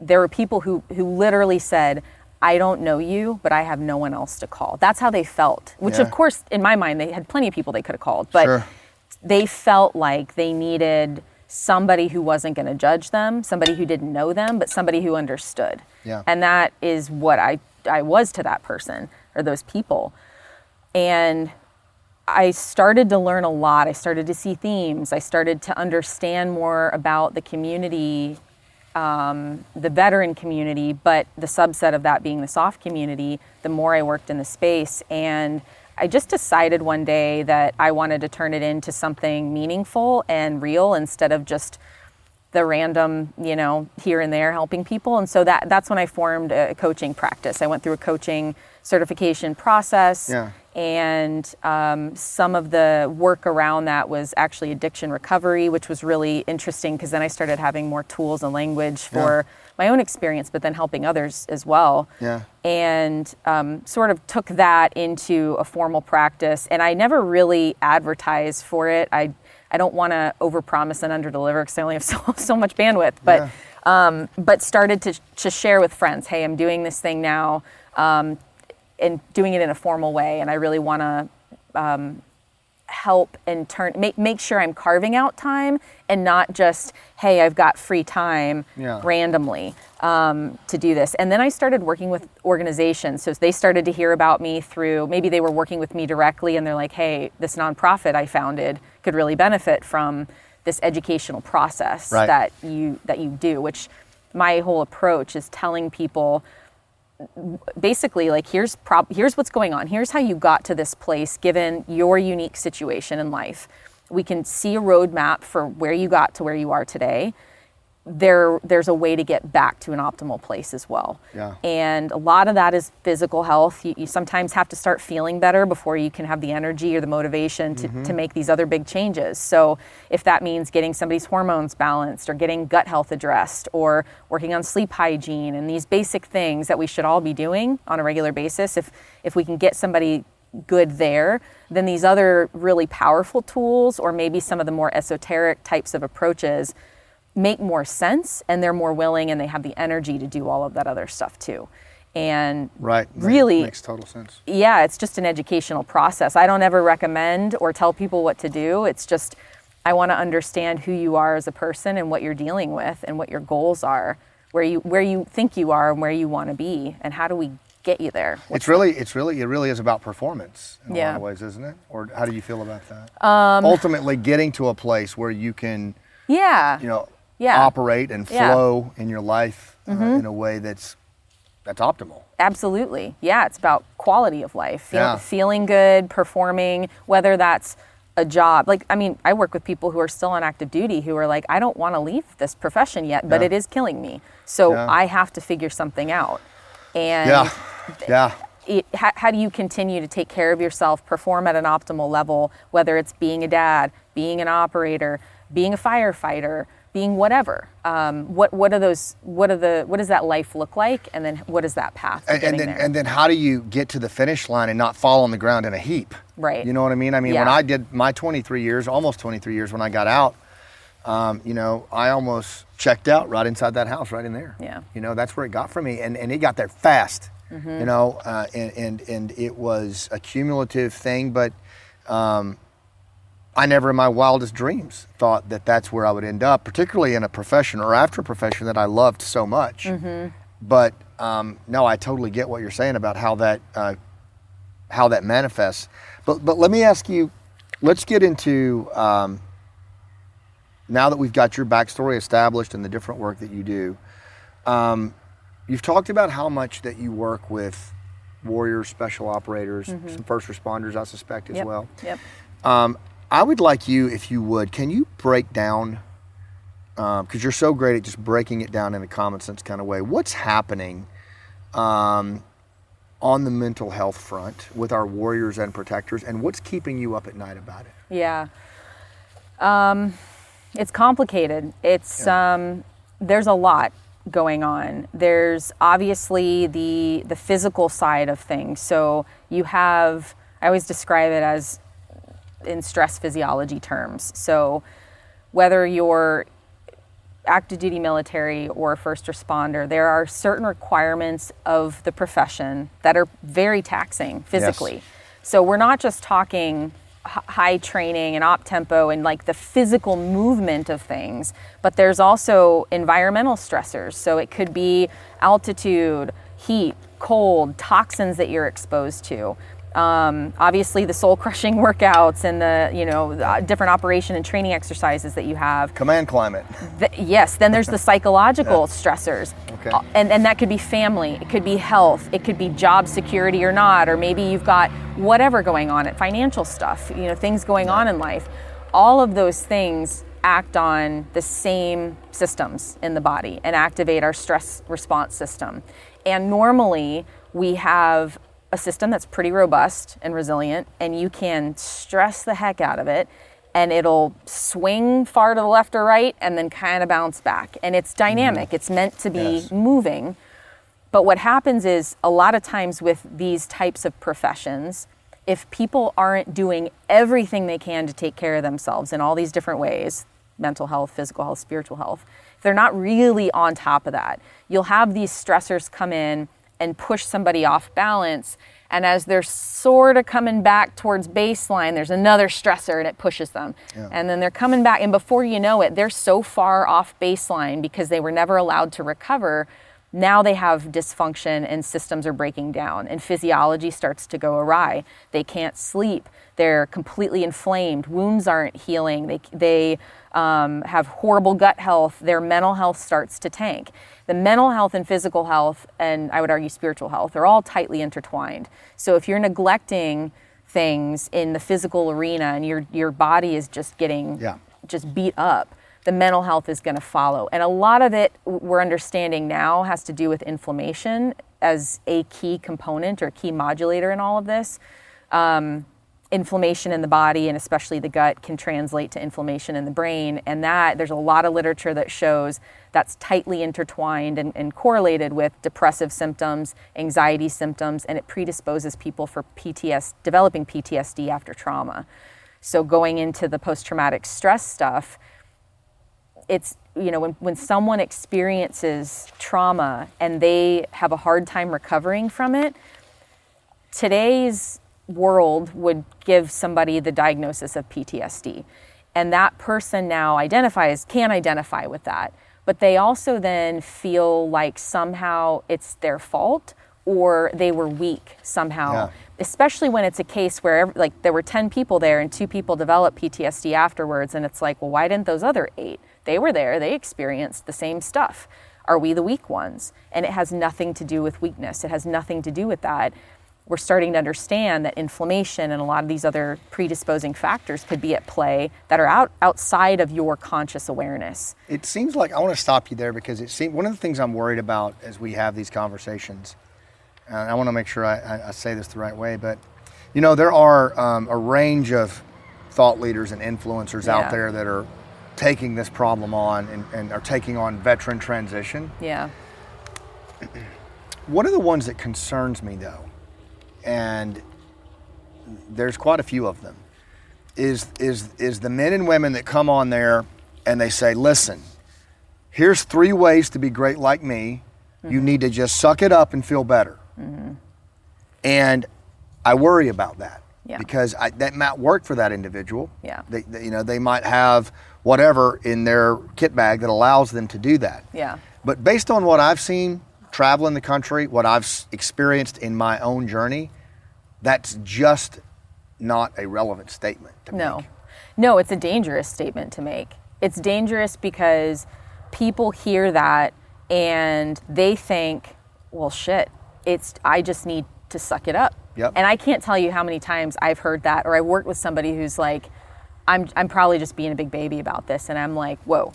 there were people who who literally said, I don't know you, but I have no one else to call. That's how they felt. Which, Yeah. of course, in my mind, they had plenty of people they could have called, but Sure. they felt like they needed somebody who wasn't going to judge them, somebody who didn't know them, but somebody who understood. Yeah. And that is what I I was to that person or those people. And I started to learn a lot. I started to see themes. I started to understand more about the community, um, the veteran community, but the subset of that being the SOF community, the more I worked in the space. And I just decided one day that I wanted to turn it into something meaningful and real instead of just the random, you know, here and there helping people. And so that that's when I formed a coaching practice. I went through a coaching certification process. Yeah. And um, some of the work around that was actually addiction recovery, which was really interesting because then I started having more tools and language for my own experience, but then helping others as well. Yeah. And um, sort of took that into a formal practice. And I never really advertised for it. I I don't want to overpromise and underdeliver because I only have so, so much bandwidth. But um, but started to to share with friends. Hey, I'm doing this thing now. Um, and doing it in a formal way. And I really want to um, help and turn make make sure I'm carving out time and not just hey I've got free time Yeah. randomly um, to do this. And then I started working with organizations. So they started to hear about me through maybe they were working with me directly and they're like hey this nonprofit I founded could really benefit from this educational process Right. that you that you do which my whole approach is telling people basically like here's prob- here's what's going on. Here's how you got to this place given your unique situation in life. We can see a roadmap for where you got to where you are today there there's a way to get back to an optimal place as well. Yeah. and a lot of that is physical health. You, you sometimes have to start feeling better before you can have the energy or the motivation to, mm-hmm. to make these other big changes. So if that means getting somebody's hormones balanced or getting gut health addressed or working on sleep hygiene and these basic things that we should all be doing on a regular basis if if we can get somebody good there then these other really powerful tools or maybe some of the more esoteric types of approaches make more sense and they're more willing and they have the energy to do all of that other stuff too. And Right. Really, makes total sense. yeah, it's just an educational process. I don't ever recommend or tell people what to do. It's just, I want to understand who you are as a person and what you're dealing with and what your goals are, where you, where you think you are and where you want to be, and how do we get you there? It's really, it's really, it really is about performance in a lot Yeah. Um, of ways, isn't it? Or how do you feel about that? Ultimately, getting to a place where you can, Yeah. you know, Yeah. operate and Yeah. Mm-hmm. flow in your life uh, in a way that's that's optimal. Absolutely. Yeah, it's about quality of life, feel, Yeah. feeling good, performing, whether that's a job. Like, I mean, I work with people who are still on active duty who are like, I don't want to leave this profession yet, but Yeah. it is killing me. So Yeah. I have to figure something out. And Yeah, yeah, it, how, how do you continue to take care of yourself, perform at an optimal level, whether it's being a dad, being an operator, being a firefighter, being whatever? Um, what what are those? What are the? What does that life look like? And then what is that path and, and then there? and then how do you get to the finish line and not fall on the ground in a heap? Right. You know what I mean? I mean, when I did my 23 years, almost 23 years, when I got out, um, you know, I almost checked out right inside that house, right in there. Yeah. You know, that's where it got for me, and and it got there fast. Mm-hmm. You know, uh, and and and it was a cumulative thing, but. Um, I never in my wildest dreams thought that that's where I would end up, particularly in a profession or after a profession that I loved so much. But um, no, I totally get what you're saying about how that uh, how that manifests. But but let me ask you, let's get into um, now that we've got your backstory established and the different work that you do. Um, you've talked about how much that you work with warriors, special operators, some first responders, I suspect as yep. well. Yep. Um, I would like you, if you would, can you break down, because you're so great at just breaking it down in a common sense kind of way, what's happening um, on the mental health front with our warriors and protectors, and what's keeping you up at night about it? Yeah. Um, it's complicated. It's um, there's a lot going on. There's obviously the the physical side of things. So you have I always describe it as in stress physiology terms. So whether you're active duty military or first responder, there are certain requirements of the profession that are very taxing physically. So we're not just talking high training and op tempo and like the physical movement of things, but there's also environmental stressors. So it could be altitude, heat, cold, toxins that you're exposed to. Um, obviously, the soul crushing workouts and the you know the, uh, different operation and training exercises that you have. Command climate. Th- yes, then there's the psychological stressors. Okay. Uh, And, and that could be family, it could be health, it could be job security or not, or maybe you've got whatever going on at financial stuff, you know, things going on in life. All of those things act on the same systems in the body and activate our stress response system. And normally we have a system that's pretty robust and resilient, and you can stress the heck out of it and it'll swing far to the left or right and then kind of bounce back. And it's dynamic, mm-hmm. it's meant to be Yes. moving. But what happens is a lot of times with these types of professions, if people aren't doing everything they can to take care of themselves in all these different ways mental health, physical health, spiritual health if they're not really on top of that, you'll have these stressors come in and push somebody off balance. And as they're sort of coming back towards baseline, there's another stressor and it pushes them. Yeah. And then they're coming back, and before you know it, they're so far off baseline because they were never allowed to recover. Now they have dysfunction and systems are breaking down, and physiology starts to go awry. They can't sleep. They're completely inflamed. Wounds aren't healing. They, they um, have horrible gut health. Their mental health starts to tank. The mental health and physical health, and I would argue spiritual health, are all tightly intertwined. So if you're neglecting things in the physical arena and your, your body is just getting Yeah. just beat up, the mental health is going to follow. And a lot of it we're understanding now has to do with inflammation as a key component or key modulator in all of this. Um, inflammation in the body and especially the gut can translate to inflammation in the brain. And that there's a lot of literature that shows that's tightly intertwined and, and correlated with depressive symptoms, anxiety symptoms, and it predisposes people for PTSD, developing PTSD after trauma. So going into the post-traumatic stress stuff, it's you know when, when someone experiences trauma and they have a hard time recovering from it today's world would give somebody the diagnosis of ptsd and that person now identifies can identify with that. But they also then feel like somehow it's their fault or they were weak somehow. Yeah. especially when it's a case where like there were 10 people there and two people developed PTSD afterwards and it's like well why didn't those other 8 they were there they experienced the same stuff. Are we the weak ones? And it has nothing to do with weakness. It has nothing to do with that we're starting to understand that inflammation and a lot of these other predisposing factors could be at play that are out outside of your conscious awareness It seems like I want to stop you there because it seems one of the things I'm worried about as we have these conversations. And I want to make sure I, I, I say this the right way, but you know there are um, a range of thought leaders and influencers Yeah. out there that are taking this problem on and, and are taking on veteran transition. yeah One of the ones that concerns me though, and there's quite a few of them, is is is the men and women that come on there and they say, "Listen, here's three ways to be great like me. You mm-hmm. need to just suck it up and feel better." Mm-hmm. And I worry about that Yeah. because I, that might work for that individual. Yeah. They, they- you know, they might have whatever in their kit bag that allows them to do that. yeah But based on what I've seen traveling the country, what I've experienced in my own journey, that's just not a relevant statement to No. make. No, it's a dangerous statement to make. It's dangerous because people hear that and they think, well, shit, it's, I just need to suck it up. Yep. And I can't tell you how many times I've heard that, or I worked with somebody who's like, I'm, I'm probably just being a big baby about this. And I'm like, whoa,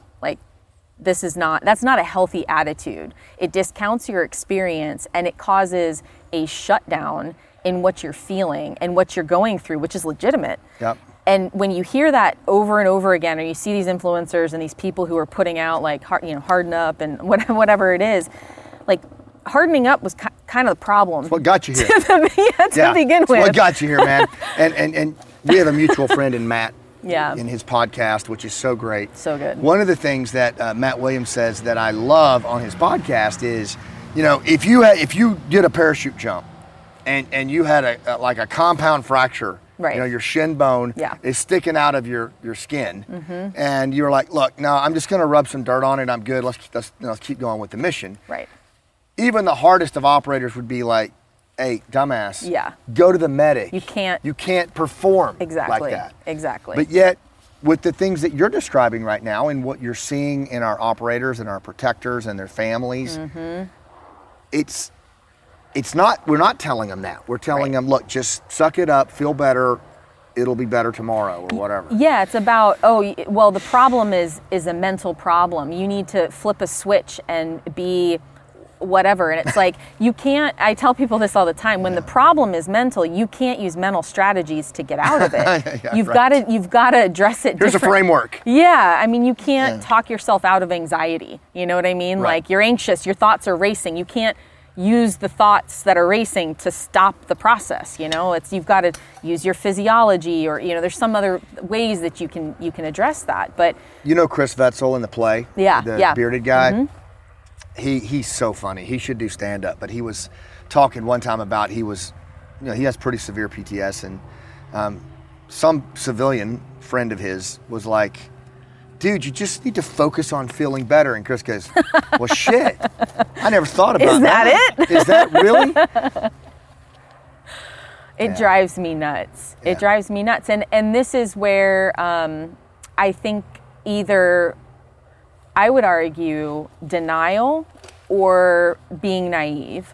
this is not that's not a healthy attitude it discounts your experience and it causes a shutdown in what you're feeling and what you're going through which is legitimate Yep. and when you hear that over and over again or you see these influencers and these people who are putting out like you know harden up and whatever it is like hardening up was kind of the problem What got you here? yeah, to begin with What got you here, man? and, and and we have a mutual friend in Matt. Yeah. In his podcast, which is so great. So good. One of the things that uh, Matt Williams says that I love on his podcast is, you know, if you had, if you did a parachute jump, and and you had a, a like a compound fracture. Right. You know, your shin bone Yeah. Mm-hmm. is sticking out of your, your skin, and you're like, look, no, I'm just going to rub some dirt on it. I'm good. Let's let's, let's keep going with the mission right even the hardest of operators would be like, "Hey, dumbass, Yeah. go to the medic. You can't- You can't perform exactly like that." exactly But yet, with the things that you're describing right now, and what you're seeing in our operators and our protectors and their families, Mm-hmm. it's it's not. We're not telling them that. We're telling Right. them, look, just suck it up, feel better. It'll be better tomorrow, or whatever. Yeah, it's about oh well the problem is is a mental problem. You need to flip a switch and be whatever and it's like you can't I tell people this all the time when the problem is mental you can't use mental strategies to get out of it. Yeah, you've right. got to you've got to address it Here's a framework. Yeah, I mean you can't Yeah. talk yourself out of anxiety. You know what I mean? Right. Like you're anxious, your thoughts are racing. You can't use the thoughts that are racing to stop the process, you know? It's you've got to use your physiology or you know there's some other ways that you can you can address that. But You know Chris Vetzel in the play? Yeah, The yeah. Mm-hmm. bearded guy? He he's so funny. He should do stand up, but he was talking one time about he was you know, he has pretty severe PTS, and um, some civilian friend of his was like, "Dude, you just need to focus on feeling better." And Chris goes, "Well, shit, I never thought about Is that it. Is that really?" It Yeah. drives me nuts. Yeah. It drives me nuts. And and this is where um, I think either I would argue denial or being naive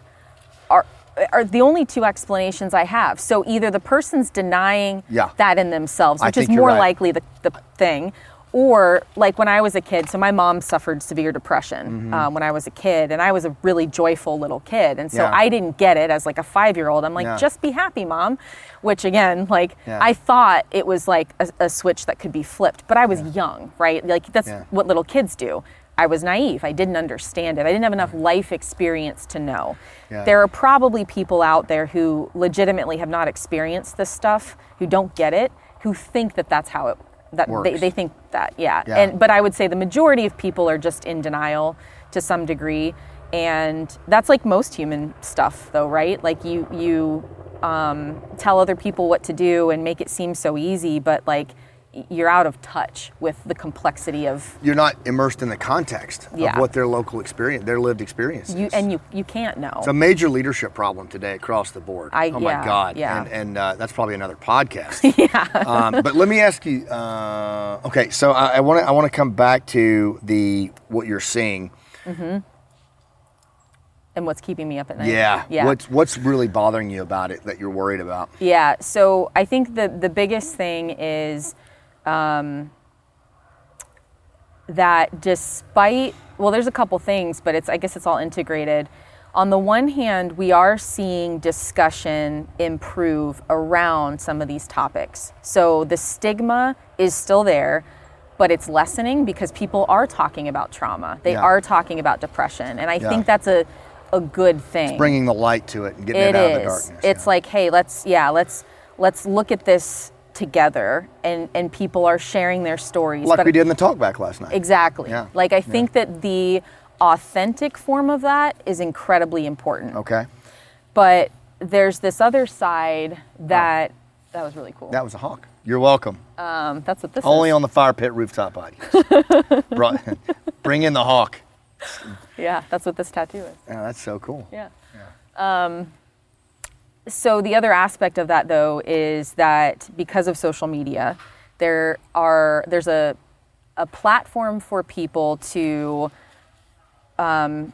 are are the only two explanations I have. So either the person's denying Yeah. that in themselves, which is more right. likely the, the thing, or like when I was a kid, so my mom suffered severe depression Mm-hmm. um, when I was a kid, and I was a really joyful little kid. And so Yeah. I didn't get it as like a five year old. I'm like, Yeah. just be happy, mom. Which again, like Yeah. I thought it was like a, a switch that could be flipped, but I was young, right? Like that's what little kids do. I was naive. I didn't understand it. I didn't have enough life experience to know. There are probably people out there who legitimately have not experienced this stuff, who don't get it, who think that that's how it that they, Works. they think that yeah. Yeah. And but I would say the majority of people are just in denial to some degree, and that's like most human stuff, though, right? Like you you um, tell other people what to do and make it seem so easy, but like you're out of touch with the complexity of You're not immersed in the context Yeah. of what their local experience, their lived experience. you, and you you can't know. It's a major leadership problem today across the board. I- oh my God! yeah. And, and uh, that's probably another podcast. yeah. Um, but let me ask you. Uh, okay, so I want to I want to come back to the what you're seeing. and what's keeping me up at night? Yeah. yeah. What's what's really bothering you about it that you're worried about? Yeah. So I think the the biggest thing is um, that despite well, there's a couple things, but it's I guess it's all integrated. On the one hand, we are seeing discussion improve around some of these topics. So the stigma is still there, but it's lessening because people are talking about trauma. They Yeah. are talking about depression, and I Yeah. think that's a a good thing. Bringing the light to it and getting it, It out of the darkness. It's yeah. like, hey, let's yeah, let's let's look at this together, and and people are sharing their stories. like but we did in the talk back last night. exactly. Yeah. Like I think that the authentic form of that is incredibly important. Okay. But there's this other side that that was really cool. That was a hawk. You're welcome. um, that's what this Only is. on the fire pit rooftop. Brought, bring in the hawk. yeah, that's what this tattoo is. Yeah, that's so cool. Yeah. Um, so the other aspect of that, though, is that because of social media, there are there's a a platform for people to. Um,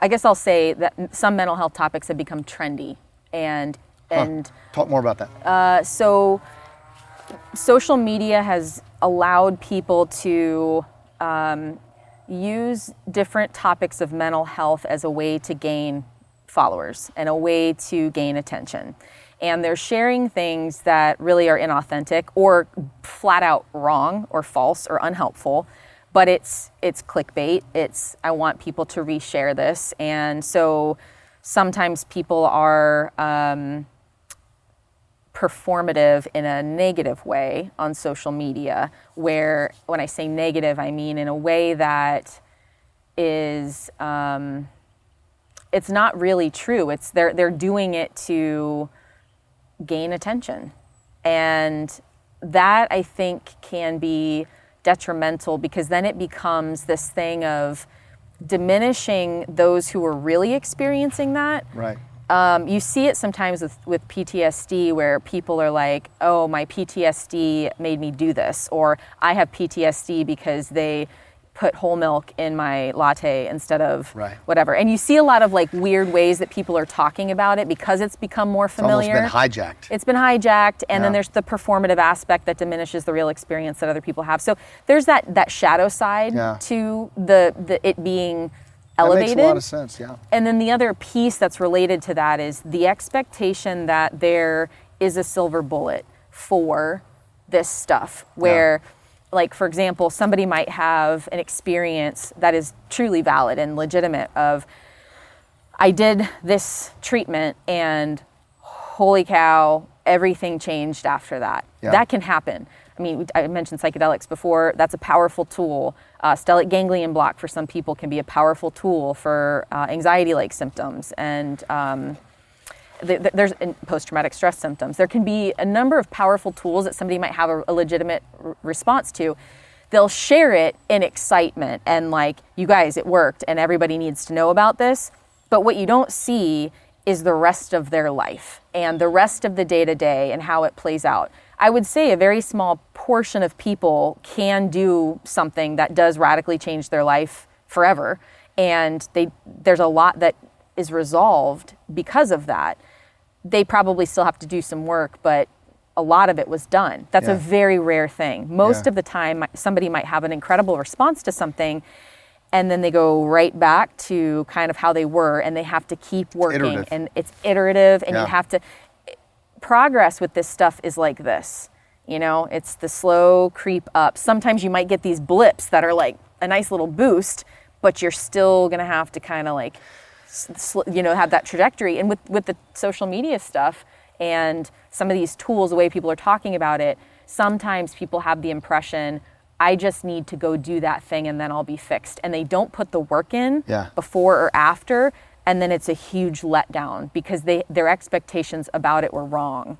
I guess I'll say that some mental health topics have become trendy, and and Talk more about that. uh, so social media has allowed people to um, use different topics of mental health as a way to gain followers and a way to gain attention. And they're sharing things that really are inauthentic or flat out wrong or false or unhelpful. But it's it's clickbait. It's I want people to reshare this, and so sometimes people are um, performative in a negative way on social media where when i say negative i mean in a way that is um, it's not really true. It's they're they're doing it to gain attention. And that i think can be detrimental because then it becomes this thing of diminishing those who are really experiencing that. Right. um, you see it sometimes with, with PTSD where people are like, oh, my PTSD made me do this, or I have PTSD because they put whole milk in my latte instead of Right. whatever. And you see a lot of like weird ways that people are talking about it because it's become more It's almost familiar. been hijacked. It's been hijacked, and then there's the performative aspect that diminishes the real experience that other people have. So there's that that shadow side Yeah. to the the it being that elevated. makes a lot of sense. Yeah. And then the other piece that's related to that is the expectation that there is a silver bullet for this stuff where like for example somebody might have an experience that is truly valid and legitimate of I did this treatment and holy cow everything changed after that. Yeah. That can happen. I mean, I mentioned psychedelics before. That's a powerful tool. Uh, stellate ganglion block for some people can be a powerful tool for uh, anxiety-like symptoms, and um, there's post-traumatic stress symptoms. There can be a number of powerful tools that somebody might have a, a legitimate r- response to. They'll share it in excitement and like, you guys, it worked, and everybody needs to know about this. But what you don't see is the rest of their life and the rest of the day to day and how it plays out. I would say a very small portion of people can do something that does radically change their life forever. And they, there's a lot that is resolved because of that. They probably still have to do some work, but a lot of it was done. That's Yeah. a very rare thing. Most Yeah. of the time, somebody might have an incredible response to something, and then they go right back to kind of how they were, and they have to keep working. iterative. And it's iterative, and Yeah. you have to. Progress with this stuff is like this. You know, it's the slow creep up. Sometimes you might get these blips that are like a nice little boost, but you're still gonna have to kind of like you know have that trajectory. And with with the social media stuff and some of these tools the way people are talking about it sometimes people have the impression i just need to go do that thing and then i'll be fixed. And they don't put the work in Yeah. before or after and then it's a huge letdown because they their expectations about it were wrong.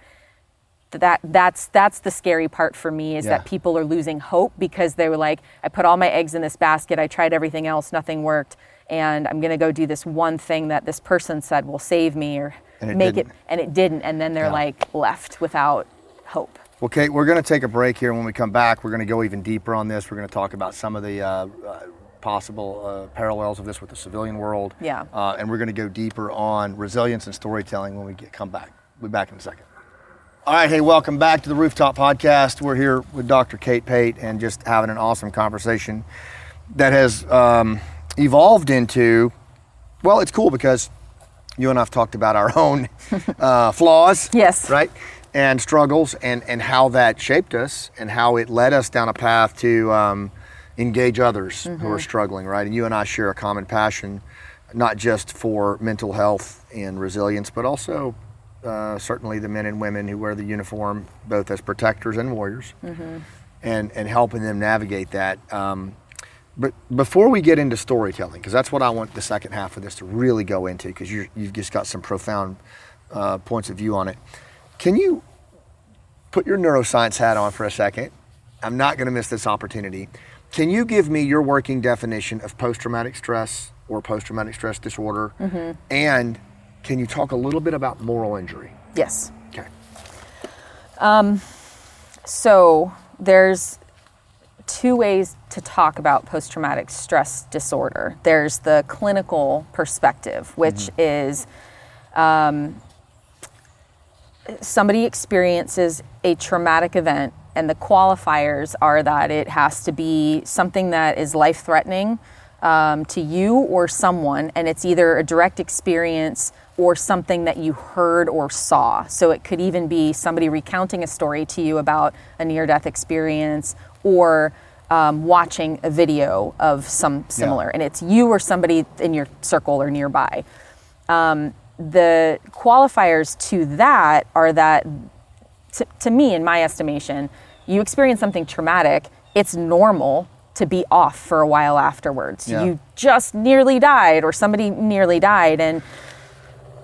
That that's that's the scary part for me is Yeah. that people are losing hope because they were like i put all my eggs in this basket. I tried everything else. Nothing worked and i'm going to go do this one thing that this person said will save me or it make didn't. it and it didn't and then they're Yeah. like left without hope Well, Kate, we're going to take a break here. When we come back, we're going to go even deeper on this. We're going to talk about some of the uh, uh, possible uh, parallels of this with the civilian world. Yeah. Uh, and we're going to go deeper on resilience and storytelling when we get come back. We'll be back in a second. All right, hey, welcome back to the Rooftop Podcast. We're here with Dr. Kate Pate and just having an awesome conversation that has um, evolved into, well, it's cool because you and I've talked about our own uh, flaws. Yes. Right? And struggles and, and how that shaped us and how it led us down a path to um, engage others who are struggling, right? And you and I share a common passion, not just for mental health and resilience, but also uh, certainly the men and women who wear the uniform, both as protectors and warriors, and, and helping them navigate that. Um, but before we get into storytelling, because that's what I want the second half of this to really go into, because you've just got some profound uh, points of view on it. Can you put your neuroscience hat on for a second? I'm not going to miss this opportunity. Can you give me your working definition of post traumatic stress or post traumatic stress disorder? And can you talk a little bit about moral injury? yes Okay. Um, So there's two ways to talk about post traumatic stress disorder. There's the clinical perspective, which is um, somebody experiences a traumatic event, and the qualifiers are that it has to be something that is life threatening um, to you or someone, and it's either a direct experience or something that you heard or saw. So it could even be somebody recounting a story to you about a near death experience or um, watching a video of some similar, and it's you or somebody in your circle or nearby. Um, the qualifiers to that are that to, to me in my estimation you experience something traumatic it's normal to be off for a while afterwards. Yeah. you just nearly died or somebody nearly died and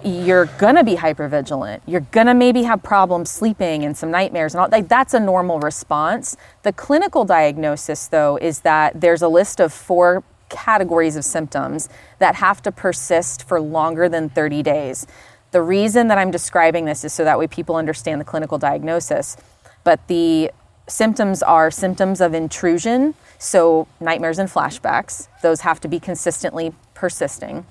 you're gonna be hypervigilant. You're gonna maybe have problems sleeping and some nightmares and all. Like that's a normal response. The clinical diagnosis, though, is that there's a list of four categories of symptoms that have to persist for longer than 30 days. The reason that I'm describing this is so that way people understand the clinical diagnosis. But the symptoms are symptoms of intrusion, so nightmares and flashbacks. Those have to be consistently persisting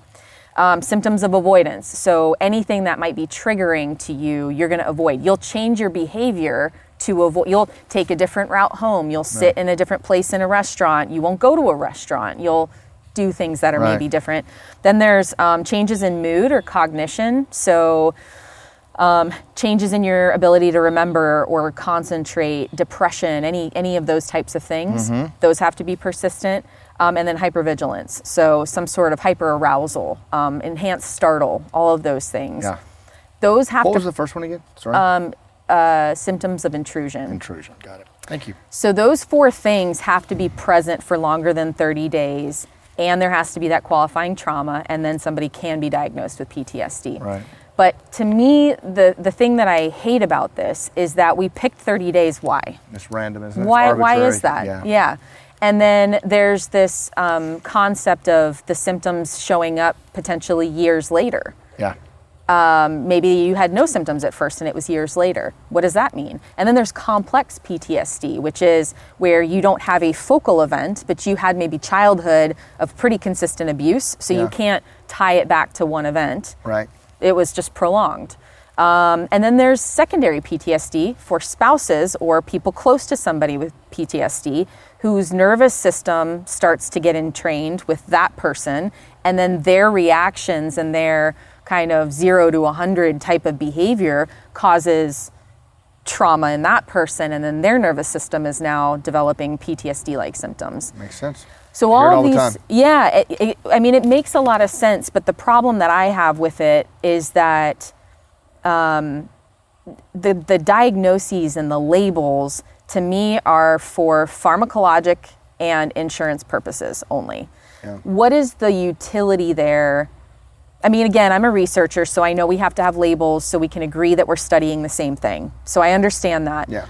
um, symptoms of avoidance. So anything that might be triggering to you, you're going to avoid. You'll change your behavior to avoid. You'll take a different route home. You'll sit in a different place in a restaurant. You won't go to a restaurant. You'll do things that are Right. maybe different. Then there's um, changes in mood or cognition. So um, changes in your ability to remember or concentrate, depression, any any of those types of things. Mm-hmm. Those have to be persistent. Um, and then hypervigilance, so some sort of hyperarousal, um, enhanced startle, all of those things. Yeah. Those have What to was the first one again? Sorry. uh, symptoms of intrusion. Intrusion. Got it. Thank you. So those four things have to be present for longer than 30 days, and there has to be that qualifying trauma, and then somebody can be diagnosed with PTSD. Right. But to me, the, the thing that I hate about this is that we picked 30 days. Why? It's random, isn't it? Why, why is that? Yeah. And then there's this um, concept of the symptoms showing up potentially years later. Yeah. Maybe you had no symptoms at first and it was years later. What does that mean? And then there's complex PTSD, which is where you don't have a focal event, but you had maybe childhood of pretty consistent abuse, so Yeah. you can't tie it back to one event. Right. It was just prolonged. Um, and then there's secondary PTSD for spouses or people close to somebody with PTSD whose nervous system starts to get entrained with that person, and then their reactions and their kind of zero to 100 type of behavior causes trauma in that person, and then their nervous system is now developing PTSD like symptoms. Makes sense. So all all the these, time. yeah, it, it, I mean, it makes a lot of sense. But the problem that I have with it is that um, the the diagnoses and the labels to me are for pharmacologic and insurance purposes only. Yeah. What is the utility there? I mean, again, I'm a researcher, so I know we have to have labels so we can agree that we're studying the same thing. So I understand that. Yeah.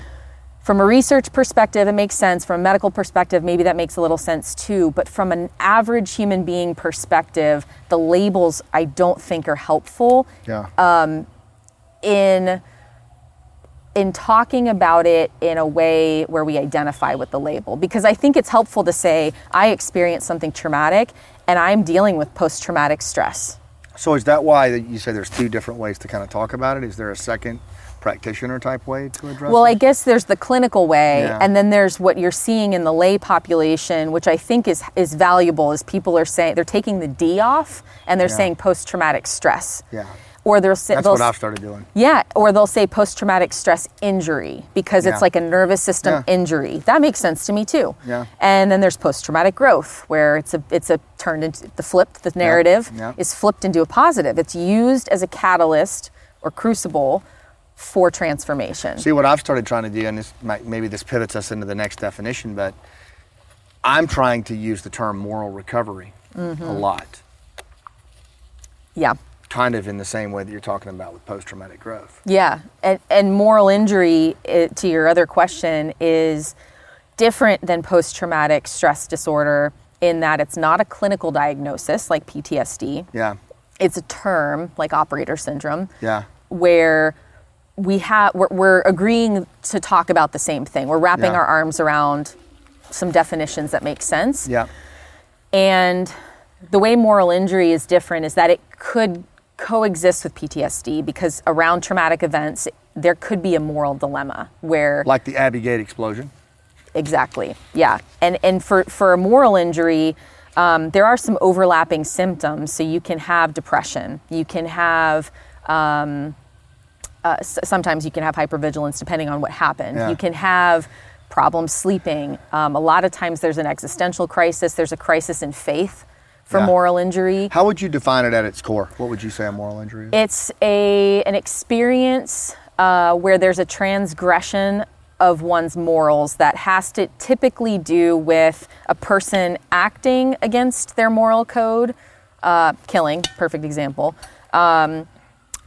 From a research perspective, it makes sense. From a medical perspective, maybe that makes a little sense too. But from an average human being perspective, the labels I don't think are helpful Yeah. Uh, in in talking about it in a way where we identify with the label because I think it's helpful to say I experienced something traumatic and I'm dealing with post-traumatic stress. so is that why that you say there's two different ways to kind of talk about it? Is there a second practitioner type way to address Well, it? Well, I guess there's the clinical way, Yeah. and then there's what you're seeing in the lay population, which I think is is valuable. Is people are saying they're taking the D off and they're Yeah. saying post-traumatic stress, yeah. Or they're sa- That's they'll what I've started doing. Yeah, or they'll say post-traumatic stress injury because Yeah. it's like a nervous system Yeah. injury. That makes sense to me too. Yeah. And then there's post-traumatic growth where it's a it's a turned into the flipped the narrative Yeah. is flipped into a positive. It's used as a catalyst or crucible for transformation. See what I've started trying to do, and this might, maybe this pivots us into the next definition, but I'm trying to use the term moral recovery Mm-hmm. a lot, yeah. Kind of in the same way that you're talking about with post-traumatic growth. Yeah, and, and moral injury, eh, to your other question, is different than post traumatic stress disorder in that it's not a clinical diagnosis like PTSD. Yeah, It's a term like operator syndrome yeah, where we have we're, we're agreeing to talk about the same thing. We're wrapping Yeah. our arms around some definitions that make sense. yeah, And the way moral injury is different is that it could coexist with PTSD because around traumatic events, there could be a moral dilemma where like the Abbey Gate explosion. exactly, yeah. And and for for a moral injury, um, there are some overlapping symptoms. So you can have depression, you can have. Um, uh, s- sometimes you can have hypervigilance depending on what happened. Yeah. You can have problems sleeping. Um, a lot of times there's an existential crisis. There's a crisis in faith for Yeah. moral injury. How would you define it at its core? What would you say a moral injury is? It's a an experience uh, where there's a transgression of one's morals that has to typically do with a person acting against their moral code, uh, killing, perfect example, um,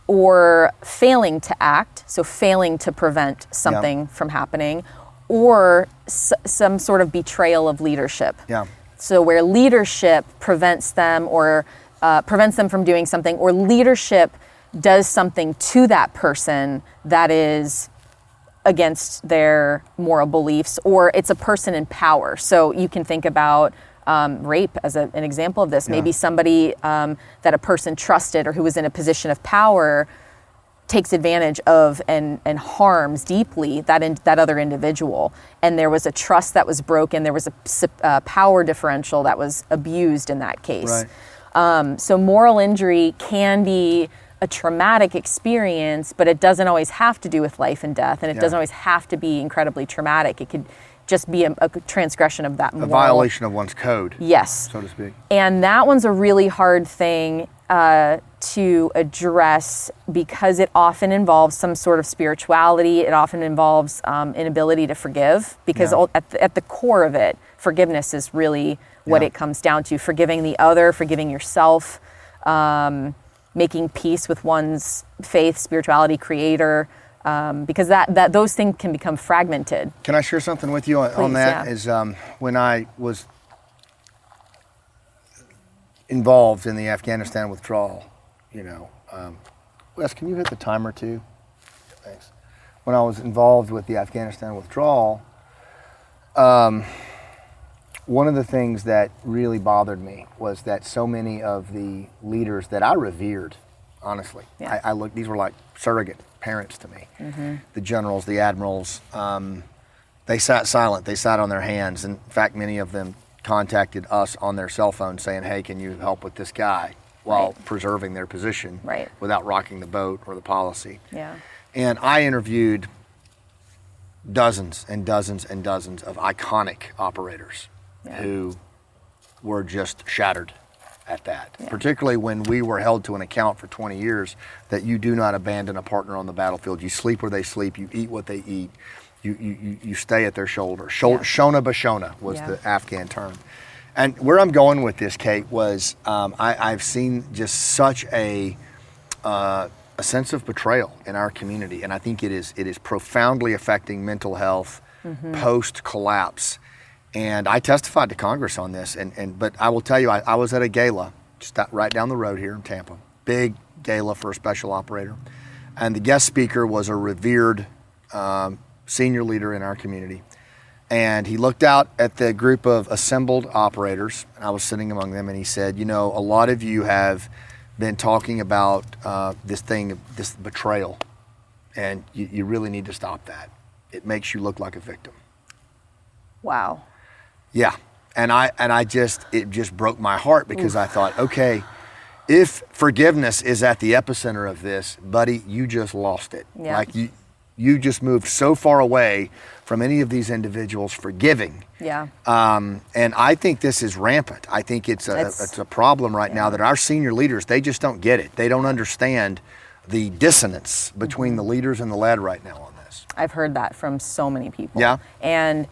or failing to act, so failing to prevent something from happening, or s- some sort of betrayal of leadership. yeah, So where leadership prevents them or uh, prevents them from doing something, or leadership does something to that person that is against their moral beliefs, or it's a person in power. So you can think about um, rape as a, an example of this. Yeah. Maybe somebody um, that a person trusted or who was in a position of power takes advantage of and, and harms deeply that in, that other individual. And there was a trust that was broken. There was a uh, power differential that was abused in that case. Right. Um, so moral injury can be a traumatic experience, but it doesn't always have to do with life and death, and it Yeah. doesn't always have to be incredibly traumatic. It could just be a, a transgression of that a moral. violation of one's code, Yes. so to speak. And that one's a really hard thing uh, to address because it often involves some sort of spirituality. It often involves um, inability to forgive because Yeah. at, the, at the core of it, forgiveness is really what Yeah. it comes down to forgiving the other, forgiving yourself. Um, making peace with one's faith, spirituality, creator, um, because that, that those things can become fragmented. Can I share something with you on, on that? yeah. Is um, when I was involved in the Afghanistan withdrawal, you know. Um, Wes, can you hit the timer too? Thanks. When I was involved with the Afghanistan withdrawal, um, one of the things that really bothered me was that so many of the leaders that I revered, honestly, Yeah. I, I look, these were like surrogate parents to me. The generals, the admirals, um, they sat silent. They sat on their hands. In fact, many of them contacted us on their cell phone saying, "Hey, can you help with this guy?" While Right. preserving their position, Right. without rocking the boat or the policy. Yeah. And I interviewed dozens and dozens and dozens of iconic operators Yeah. who were just shattered at that. Yeah. Particularly when we were held to an account for 20 years that you do not abandon a partner on the battlefield. You sleep where they sleep, you eat what they eat, you, you, you- stay at their shoulder. Yeah. Shona Bashona was the Afghan term. And where I'm going with this, Kate, was um, I, I've seen just such a uh, a sense of betrayal in our community, and I think it is it is profoundly affecting mental health post collapse. And I testified to Congress on this, and, and but I will tell you, I, I was at a gala just right down the road here in Tampa, big gala for a special operator, and the guest speaker was a revered um, senior leader in our community. And he looked out at the group of assembled operators, and I was sitting among them, and he said, You know, a lot of you have been talking about uh, this thing, this betrayal, and you, you really need to stop that. It makes you look like a victim. Wow. Yeah. And I and I just it just broke my heart because I thought, okay, if forgiveness is at the epicenter of this, buddy, you just lost it. Yeah. Like you you just moved so far away from any of these individuals forgiving. Yeah. Um, and I think this is rampant. I think it's a It's- it's a problem right now that our senior leaders they just don't get it. They don't understand the dissonance between the leaders and the led right now on this. I've heard that from so many people. Yeah. And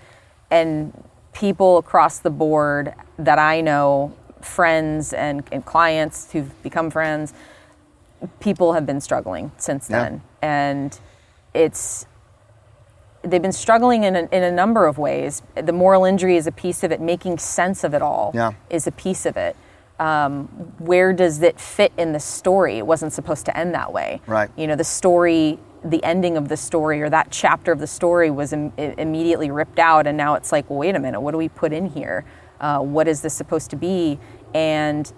and people across the board that I know, friends and, and clients who've become friends, people have been struggling since Yeah. then. And it's they've been struggling in a, in a number of ways. The moral injury is a piece of it. Making sense of it all Yeah. is a piece of it. Um, where does it fit in the story? It wasn't supposed to end that way. Right. You know, the story, the ending of the story, or that chapter of the story was Im- immediately ripped out, and now it's like, well, wait a minute, what do we put in here? Uh, what is this supposed to be? And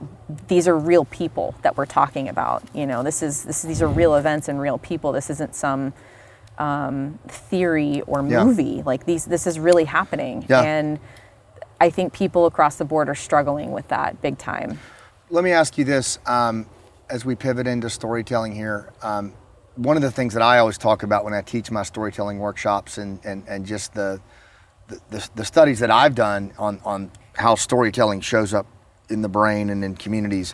these are real people that we're talking about. You know, this is this. These are real events and real people. This isn't some um, theory or Yeah. movie. Like these, this is really happening. Yeah. And I think people across the board are struggling with that big time. Let me ask you this um, as we pivot into storytelling here. Um, one of the things that I always talk about when I teach my storytelling workshops and, and, and just the, the, the, the studies that I've done on, on how storytelling shows up in the brain and in communities.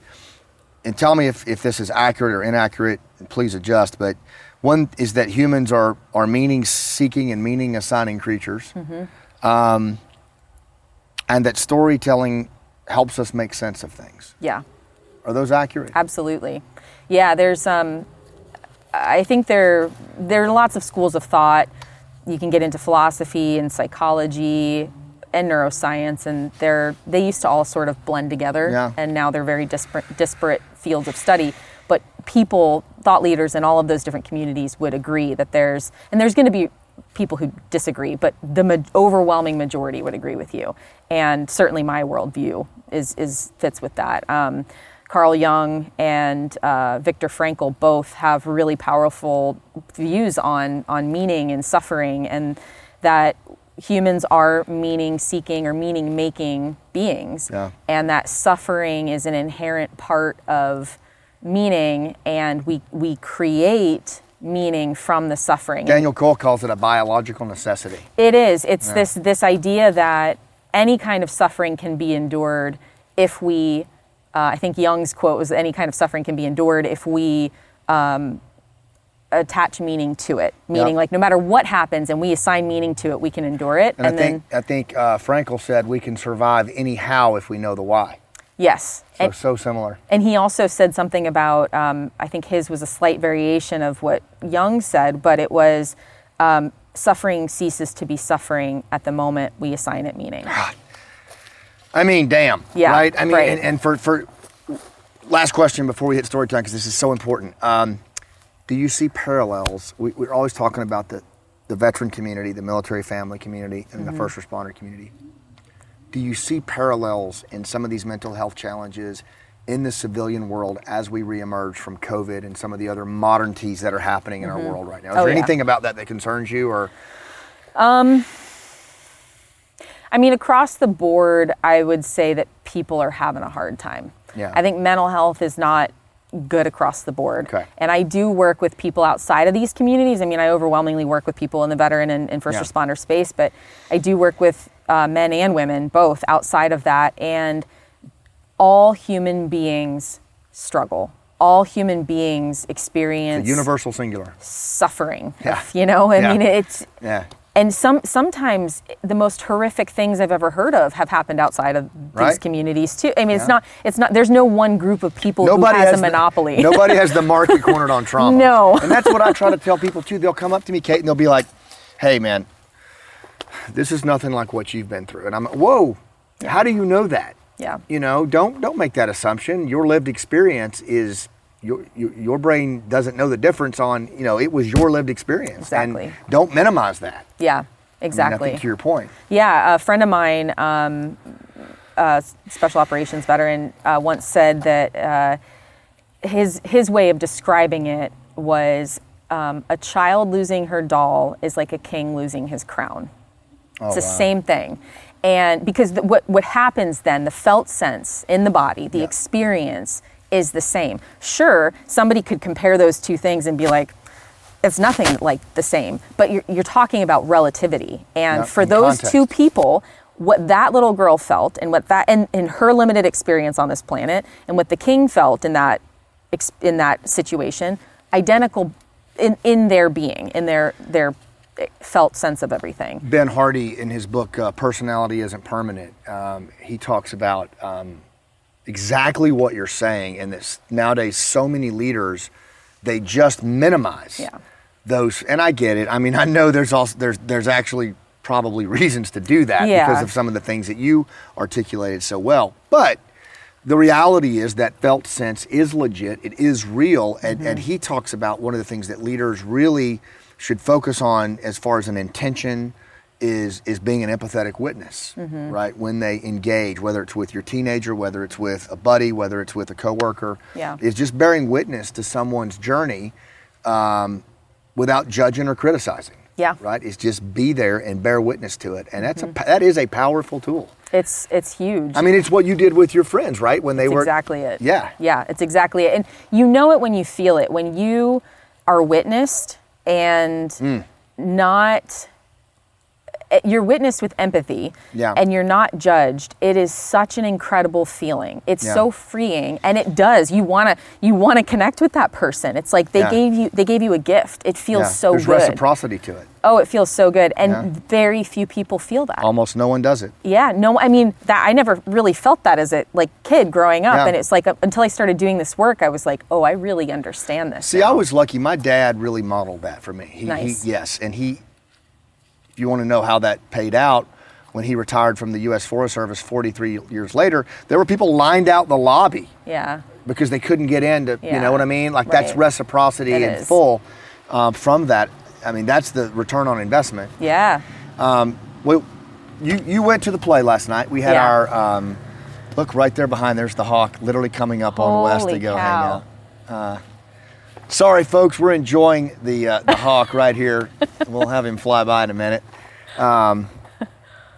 And tell me if, if this is accurate or inaccurate, please adjust. But one is that humans are, are meaning seeking and meaning assigning creatures. Um, and that storytelling helps us make sense of things. Yeah. Are those accurate? Absolutely. Yeah, there's um I think there there are lots of schools of thought. You can get into philosophy and psychology and neuroscience and they're they used to all sort of blend together Yeah. and now they're very disparate disparate fields of study. People, thought leaders in all of those different communities would agree that there's and there's going to be people who disagree, but the ma- overwhelming majority would agree with you. And certainly my worldview is, is fits with that. Um, Carl Jung and uh, Viktor Frankl both have really powerful views on, on meaning and suffering, and that humans are meaning seeking or meaning making beings, Yeah. and that suffering is an inherent part of meaning, and we, we create meaning from the suffering. Daniel Cole calls it a biological necessity. It is. It's this this idea that any kind of suffering can be endured if we. Uh, I think Jung's quote was, "Any kind of suffering can be endured if we um, attach meaning to it." Meaning, Yeah. like no matter what happens, and we assign meaning to it, we can endure it. And, I think I think uh, Frankl said we can survive anyhow if we know the why. Yes. So And, so similar. and he also said something about, um, I think his was a slight variation of what Jung said, but it was um, suffering ceases to be suffering at the moment we assign it meaning. God. I mean, damn. Yeah, Right. I mean, right. And, and for for last question before we hit story time because this is so important. Um, do you see parallels? We, we're always talking about the the veteran community, the military family community, and Mm-hmm. the first responder community. Do you see parallels in some of these mental health challenges in the civilian world as we reemerge from COVID and some of the other modernities that are happening in our world right now? Is Oh, there yeah. anything about that that concerns you, or Um, I mean, across the board, I would say that people are having a hard time. Yeah. I think mental health is not good across the board. Okay. And I do work with people outside of these communities. I mean, I overwhelmingly work with people in the veteran and, and first Yeah. responder space, but I do work with uh, men and women, both outside of that. And all human beings struggle. All human beings experience universal singular? suffering. Yeah. You know, I Yeah. mean, it's Yeah. and some sometimes the most horrific things I've ever heard of have happened outside of these Right. communities too. I mean, it's not it's not there's no one group of people Nobody who has, has a the- monopoly. nobody has the market cornered on trauma. No. And that's what I try to tell people too. They'll come up to me, Kate, and they'll be like, "Hey, man, this is nothing like what you've been through." And I'm, like, "Whoa, how do you know that?" Yeah. You know, don't don't make that assumption. Your lived experience is. Your, your, your brain doesn't know the difference on, you know, it was your lived experience. Exactly. And don't minimize that. yeah, I mean, I exactly. think to your point. Yeah, a friend of mine, um, a special operations veteran, uh, once said that uh, his his way of describing it was um, a child losing her doll is like a king losing his crown. Oh, It's the wow. same thing. And because the, what, what happens then, the felt sense in the body, the Yeah. experience is the same. Sure, somebody could compare those two things and be like, it's nothing like the same. But you're, you're talking about relativity. And Yeah, for those context. two people, what that little girl felt and what that and in her limited experience on this planet and what the king felt in that in that situation identical in, in their being in their their felt sense of everything Ben Hardy, in his book uh, "Personality Isn't Permanent," um, he talks about um, exactly what you're saying, and that nowadays so many leaders they just minimize Yeah. those. And I get it. I mean, I know there's also there's there's actually probably reasons to do that Yeah. because of some of the things that you articulated so well, but. The reality is that felt sense is legit. It is real, and, and he talks about one of the things that leaders really should focus on as far as an intention is is being an empathetic witness, right? When they engage, whether it's with your teenager, whether it's with a buddy, whether it's with a coworker, Yeah. is just bearing witness to someone's journey um, without judging or criticizing. Yeah. right. It's just be there and bear witness to it, and that's a that is a powerful tool. it's it's huge I mean, it's what you did with your friends, right? When they It's were exactly it. Yeah. Yeah, it's exactly it. And you know it when you feel it. When you are witnessed and Hmm. not you're witnessed with empathy Yeah. and you're not judged it is such an incredible feeling it's Yeah. so freeing and it does you want to you want to connect with that person it's like they Yeah. gave you they gave you a gift it feels so there's good reciprocity to it. oh it feels so good and very few people feel that Almost no one does it. yeah, no, I mean that I never really felt that as a like kid growing up, and it's like uh, until I started doing this work, I was like, oh, I really understand this. See, I was lucky. My dad really modeled that for me. He, Nice. he yes, and he. If you want to know how that paid out, when he retired from the U.S. Forest Service 43 years later, there were people lined out the lobby yeah, because they couldn't get in to, you know what I mean? Like that's reciprocity It in is. full um, from that. I mean, that's the return on investment. yeah, Well, you you went to the play last night. We had Yeah. our um, look right there behind. There's the hawk, literally coming up on West to go cow. hang out. Uh, sorry, folks, we're enjoying the uh, the hawk right here. We'll have him fly by in a minute. Um,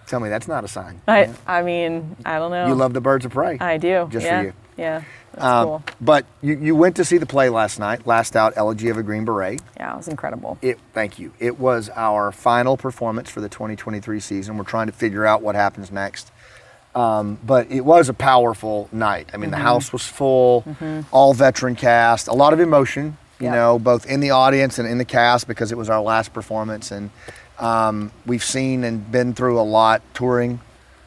tell me that's not a sign. I I mean I don't know. You love the birds of prey. I do. Just for yeah. you. Yeah, that's Um, cool. But you, you went to see the play last night. Last out, Elegy of a Green Beret. Yeah, it was incredible. It, thank you. It was our final performance for the 2023 season. We're trying to figure out what happens next. Um, but it was a powerful night. I mean, the house was full, all veteran cast, a lot of emotion, you know, both in the audience and in the cast because it was our last performance. And um, we've seen and been through a lot touring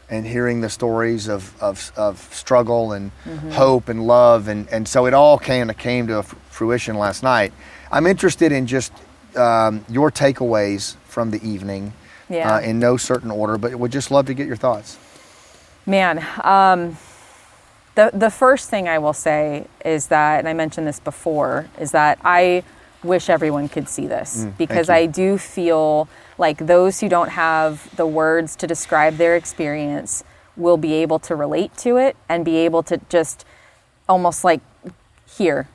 and hearing the stories of, of, of struggle and hope and love. And, and so it all kind of came to fruition last night. I'm interested in just um, your takeaways from the evening Yeah. uh, in no certain order, but would just love to get your thoughts. Man, um, the the first thing I will say is that, and I mentioned this before, is that I wish everyone could see this because. I do feel like those who don't have the words to describe their experience will be able to relate to it and be able to just almost like here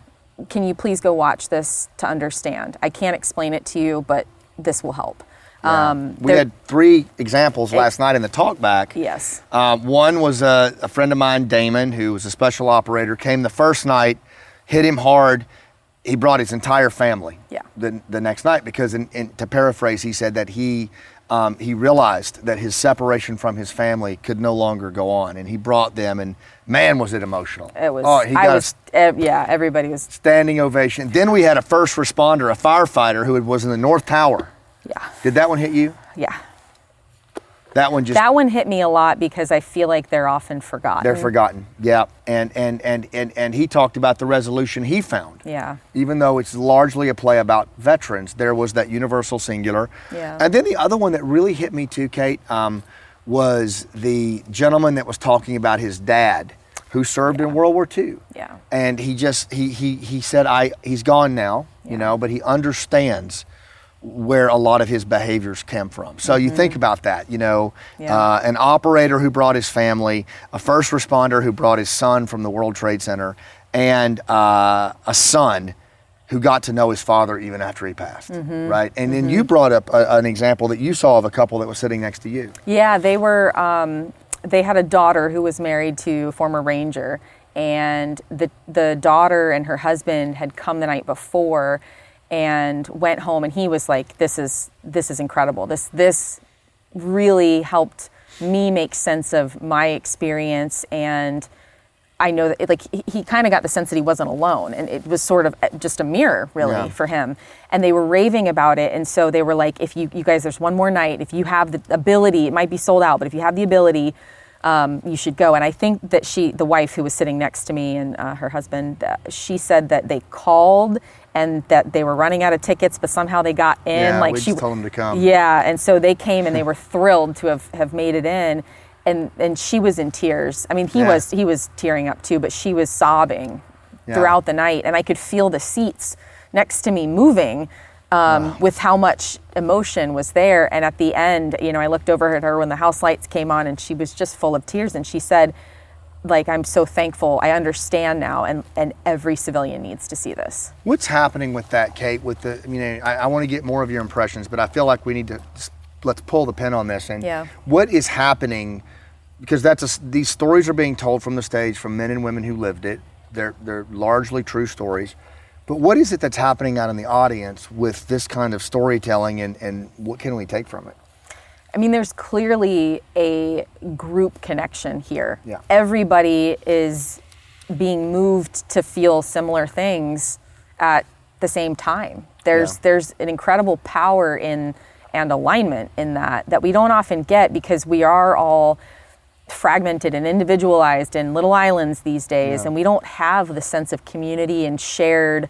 can you please go watch this to understand i can't explain it to you but this will help um, we had three examples last night in the talk back. yes Um, one was a, a friend of mine, Damon, who was a special operator, came the first night, hit him hard. He brought his entire family Yeah. the, the next night because, in, in, to paraphrase, he said that he, um, he realized that his separation from his family could no longer go on. And he brought them, and man, was it emotional. it was Oh, he i got was a ev- yeah everybody was standing ovation. Then we had a first responder, a firefighter who was in the North Tower. Yeah Did that one hit you? yeah That one just That one hit me a lot because I feel like they're often forgotten. They're forgotten. Yeah. And, and, and, and, and he talked about the resolution he found. Yeah. Even though it's largely a play about veterans, there was that universal singular. Yeah. And then the other one that really hit me too, Kate, um, was the gentleman that was talking about his dad who served in World War II. Yeah. And he just, he, he, he said, I, he's gone now, you know, but he understands where a lot of his behaviors came from. So you think about that, you know, Mm-hmm. Yeah. uh, an operator who brought his family, a first responder who brought his son from the World Trade Center, and uh, a son who got to know his father even after he passed, Mm-hmm. right? And then you brought up a, an example that you saw of a couple that was sitting next to you. Yeah, they were. Um, they had a daughter who was married to a former ranger, and the the daughter and her husband had come the night before, and went home, and he was like, "This is this is incredible. This this really helped me make sense of my experience and." I know that, it, like, he, he kind of got the sense that he wasn't alone, and it was sort of uh, just a mirror, really, Yeah. for him. And they were raving about it, and so they were like, "If you, you guys, there's one more night. If you have the ability, it might be sold out, but if you have the ability, um, you should go." And I think that she, the wife who was sitting next to me, and uh, her husband, uh, she said that they called and that they were running out of tickets, but somehow they got in. Yeah, like we she told them to come. Yeah, and so they came and they were thrilled to have, have made it in. And, and she was in tears. I mean, he Yeah. was he was tearing up too, but she was sobbing Yeah. throughout the night, and I could feel the seats next to me moving um, with how much emotion was there. And at the end, you know, I looked over at her when the house lights came on, and she was just full of tears. And she said, "Like I'm so thankful. I understand now, and and every civilian needs to see this." What's happening with that, Kate? With the, I mean, I, I want to get more of your impressions, but I feel like we need to let's pull the pin on this. And Yeah. what is happening? Because that's a these stories are being told from the stage from men and women who lived it. They're they're largely true stories. But what is it that's happening out in the audience with this kind of storytelling, and, and what can we take from it? I mean, there's clearly a group connection here. Yeah. Everybody is being moved to feel similar things at the same time. There's Yeah. there's an incredible power in and alignment in that that we don't often get because we are all fragmented and individualized in little islands these days Yeah. and we don't have the sense of community and shared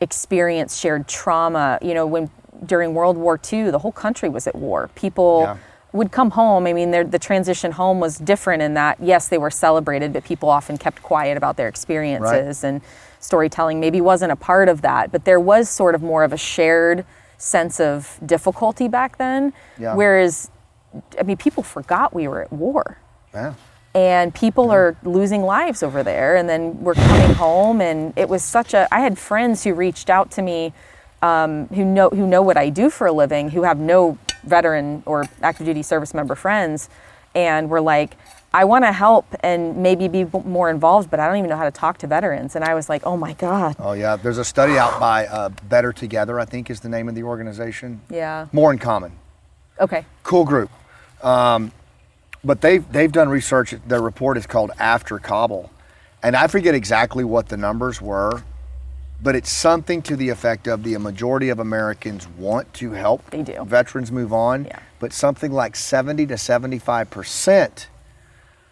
experience shared trauma you know when during world war ii the whole country was at war people Yeah. would come home i mean the transition home was different in that yes they were celebrated but people often kept quiet about their experiences and storytelling maybe wasn't a part of that but there was sort of more of a shared sense of difficulty back then Yeah. whereas i mean people forgot we were at war Yeah. and people are losing lives over there and then we're coming home and it was such a i had friends who reached out to me um, who know who know what i do for a living who have no veteran or active duty service member friends and were like i want to help and maybe be more involved but i don't even know how to talk to veterans and i was like oh my god Oh yeah. There's a study out by uh, Better Together, I think is the name of the organization. yeah More in common. okay cool group. Um, but they've they've done research. Their report is called After Kabul, and I forget exactly what the numbers were, but it's something to the effect of the majority of Americans want to help They do. veterans move on, Yeah. but something like seventy to seventy five percent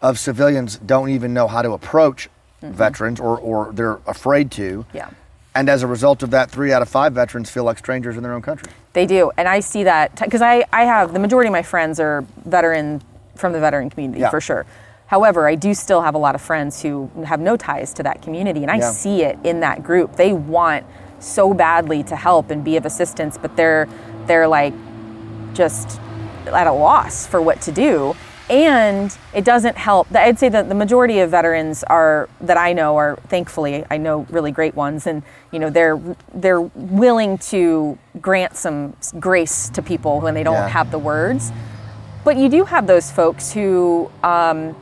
of civilians don't even know how to approach mm-hmm. veterans or, or they're afraid to. Yeah. And as a result of that, three out of five veterans feel like strangers in their own country. They do, and I see that because I, I have the majority of my friends are veteran from the veteran community Yeah. for sure. However, I do still have a lot of friends who have no ties to that community, and I Yeah. see it in that group. They want so badly to help and be of assistance, but they're they're like just at a loss for what to do. And it doesn't help. I'd say that the majority of veterans are that I know are thankfully I know really great ones, and you know they're they're willing to grant some grace to people when they don't Yeah. have the words. But you do have those folks who um,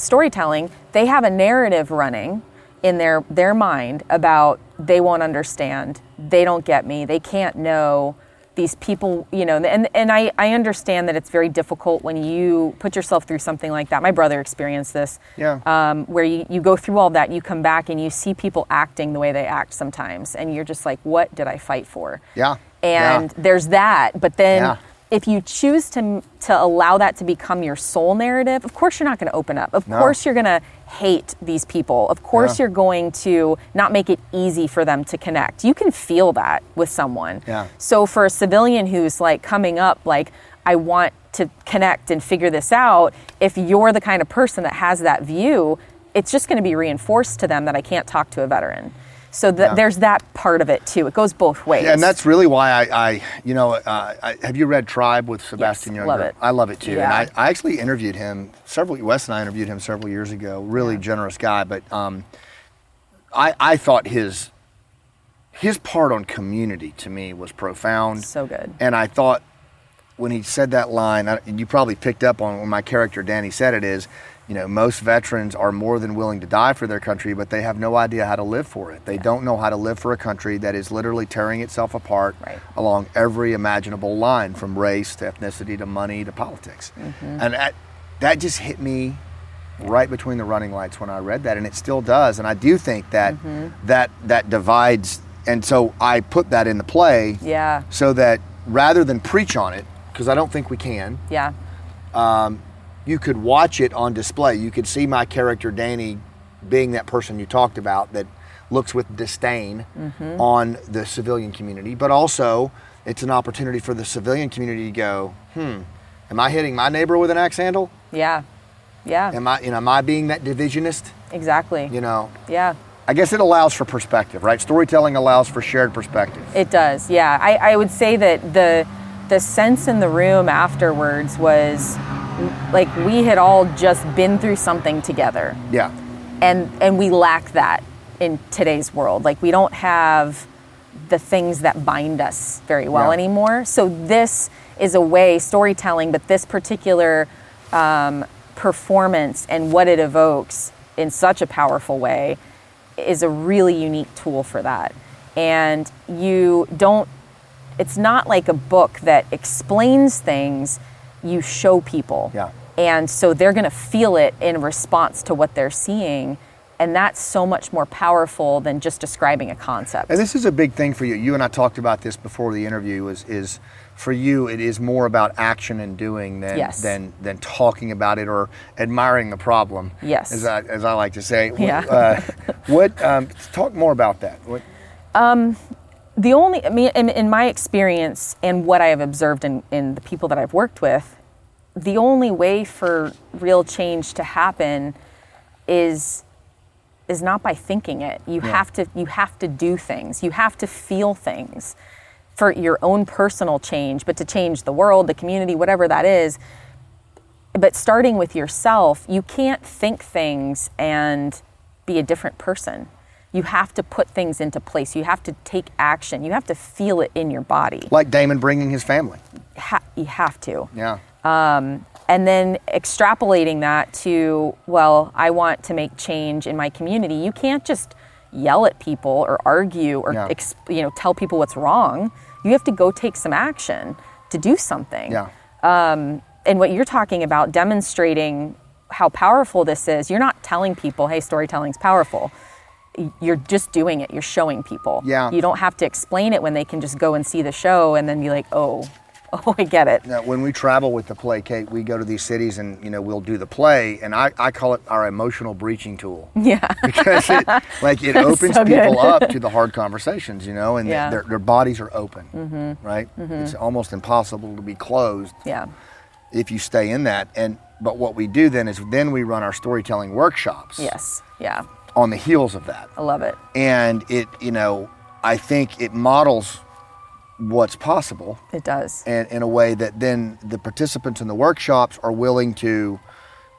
storytelling, they have a narrative running in their their mind about they won't understand, they don't get me, they can't know these people, you know, and and I I understand that it's very difficult when you put yourself through something like that. My brother experienced this. Yeah. Um, where you, you go through all that, you come back and you see people acting the way they act sometimes, and you're just like, what did I fight for? Yeah. And Yeah. there's that, but then Yeah. If you choose to to allow that to become your sole narrative, of course you're not going to open up. Of No. course you're going to hate these people. Of course Yeah. you're going to not make it easy for them to connect. You can feel that with someone. Yeah. So for a civilian who's like coming up like I want to connect and figure this out, if you're the kind of person that has that view, it's just going to be reinforced to them that I can't talk to a veteran. So th- Yeah. there's that part of it too. It goes both ways. Yeah, and that's really why I, I you know, uh, I, have you read Tribe with Sebastian Yes, Junger? love it. I love it too. Yeah. And I, I actually interviewed him several. Wes and I interviewed him several years ago. Really Yeah. generous guy, but um, I I thought his his part on community to me was profound. so good. And I thought when he said that line, I- and you probably picked up on when my character Danny said it is, you know, most veterans are more than willing to die for their country, but they have no idea how to live for it. They don't know how to live for a country that is literally tearing itself apart Right. along every imaginable line, from race to ethnicity to money to politics. Mm-hmm. And that, that just hit me right between the running lights when I read that, and it still does. And I do think that Mm-hmm. that that divides, and so I put that in the play Yeah. so that rather than preach on it, because I don't think we can, Yeah. You could watch it on display. You could see my character Danny being that person you talked about that looks with disdain Mm-hmm. on the civilian community, but also it's an opportunity for the civilian community to go, hmm, am I hitting my neighbor with an axe handle? Yeah. Yeah. Am I, you know, am I being that divisionist? Exactly. You know, Yeah. I guess it allows for perspective, right? Storytelling allows for shared perspective. It does. Yeah. I, I would say that the the sense in the room afterwards was like we had all just been through something together. Yeah, And and we lack that in today's world. Like we don't have the things that bind us very well Yeah. anymore. So this is a way storytelling, but this particular um, performance and what it evokes in such a powerful way is a really unique tool for that. And you don't, it's not like a book that explains things, you show people. Yeah. And so they're going to feel it in response to what they're seeing. And that's so much more powerful than just describing a concept. And this is a big thing for you. You and I talked about this before the interview. Is is for you? It is more about action and doing than Yes. than than talking about it or admiring the problem. Yes. as I as I like to say. Yeah. Uh, what? Um, talk more about that. What? The only I mean in, in my experience and what I have observed in, in the people that I've worked with, the only way for real change to happen is is not by thinking it. You Yeah. have to you have to do things. You have to feel things for your own personal change, but to change the world, the community, whatever that is. But starting with yourself, you can't think things and be a different person. You have to put things into place. You have to take action. You have to feel it in your body. Like Damon bringing his family. Ha- you have to Yeah. Um, and then extrapolating that to well i want to make change in my community you can't just yell at people or argue or Yeah. ex- you know tell people what's wrong you have to go take some action to do something Yeah. Um, and what you're talking about demonstrating how powerful this is you're not telling people hey storytelling's powerful you're just doing it you're showing people Yeah. you don't have to explain it when they can just go and see the show and then be like oh Oh, I get it. Now, when we travel with the play, Kate, we go to these cities and you know we'll do the play, and I, I call it our emotional breaching tool Yeah. because it like it opens so people up to the hard conversations, you know, and Yeah. Mm-hmm. their, their bodies are open, mm-hmm. right? It's almost impossible to be closed yeah. if you stay in that. And but what we do then is then we run our storytelling workshops Yes. Yeah. On the heels of that, I love it. and it you know I think it models what's possible It does. and in a way that then the participants in the workshops are willing to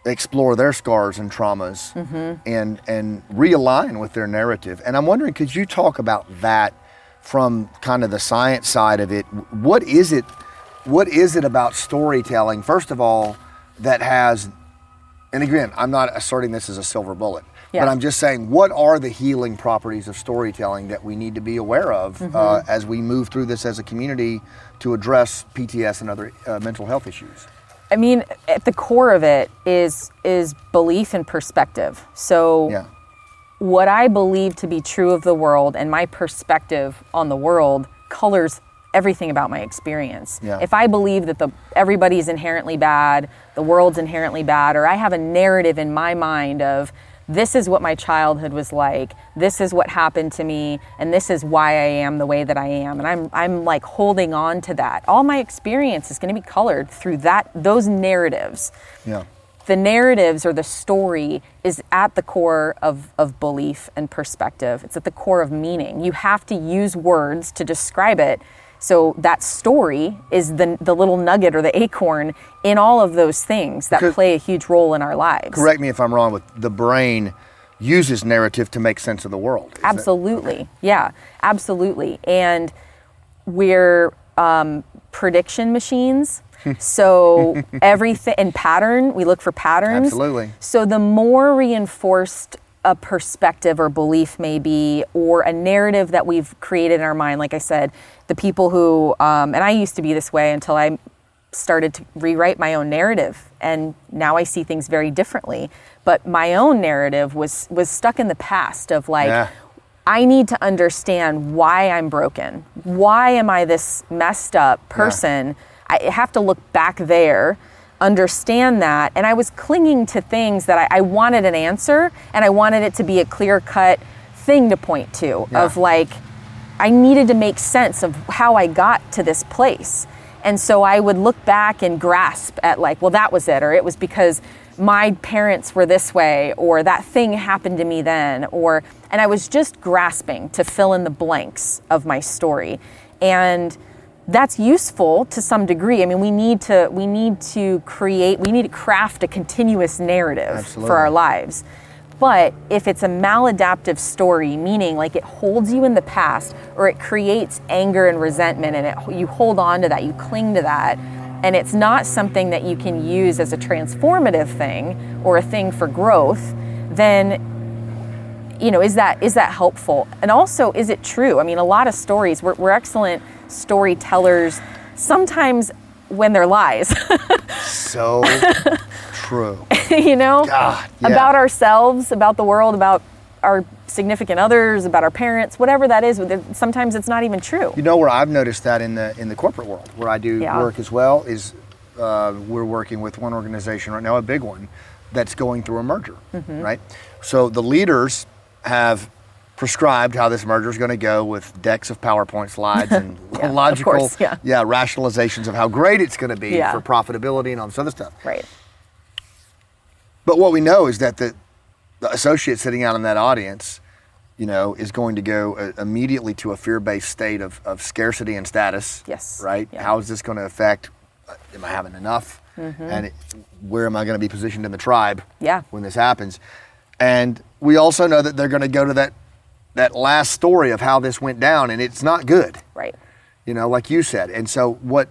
explore their scars and traumas mm-hmm. and and realign with their narrative. And I'm wondering, could you talk about that from kind of the science side of it? What is it? What is it about storytelling? First of all, that has, and again, I'm not asserting this as a silver bullet. Yeah. But I'm just saying, what are the healing properties of storytelling that we need to be aware of Mm-hmm. uh, as we move through this as a community to address PTS and other uh, mental health issues? I mean, at the core of it is is belief and perspective. So Yeah. what I believe to be true of the world and my perspective on the world colors everything about my experience. Yeah. If I believe that the everybody's inherently bad, the world's inherently bad, or I have a narrative in my mind of this is what my childhood was like, this is what happened to me, and this is why I am the way that I am, and I'm I'm like holding on to that. All my experience is going to be colored through that those narratives Yeah. the narratives or the story is at the core of, of belief and perspective. It's at the core of meaning. You have to use words to describe it. So that story is the, the little nugget or the acorn in all of those things that Because- play a huge role in our lives. Correct me if I'm wrong, but the brain uses narrative to make sense of the world. That- Absolutely. Yeah, absolutely. And we're um, prediction machines. so everything in pattern, we look for patterns. Absolutely. So the more reinforced a perspective or belief may be, or a narrative that we've created in our mind, like I said, the people who, um, and I used to be this way until I started to rewrite my own narrative and now I see things very differently but my own narrative was was stuck in the past of like Yeah. I need to understand why I'm broken. Why am I this messed up person? I have to look back there, understand that. And I was clinging to things that I, I wanted an answer and I wanted it to be a clear cut thing to point to Yeah. of like, I needed to make sense of how I got to this place. And so I would look back and grasp at like, well, that was it, or it was because my parents were this way, or that thing happened to me then, or, and I was just grasping to fill in the blanks of my story. And that's useful to some degree. I mean, we need to, we need to create, we need to craft a continuous narrative Absolutely. for our lives. But if it's a maladaptive story, meaning like it holds you in the past or it creates anger and resentment and it, you hold on to that, you cling to that, and it's not something that you can use as a transformative thing or a thing for growth, then you know, is that is that helpful? And also, is it true? I mean, a lot of stories, we're, we're excellent storytellers, sometimes when they're lies. So true. you know, God, yeah. about ourselves, about the world, about our significant others, about our parents, whatever that is. Sometimes it's not even true. You know where I've noticed that in the in the corporate world, where I do Yeah. work as well, is uh, we're working with one organization right now, a big one, that's going through a merger, Mm-hmm. right? So the leaders have prescribed how this merger is going to go with decks of PowerPoint slides and Yeah, logical, course, yeah. rationalizations of how great it's going to be Yeah. for profitability and all this other stuff. Right. But what we know is that the, the associate sitting out in that audience, you know, is going to go uh, immediately to a fear-based state of, of scarcity and status. Yes. Right. Yeah. How is this going to affect? uh, Am I having enough? And it, where am I going to be positioned in the tribe? Mm-hmm. Yeah. When this happens, and we also know that they're going to go to that that last story of how this went down, and it's not good Right. you know, like you said. And so what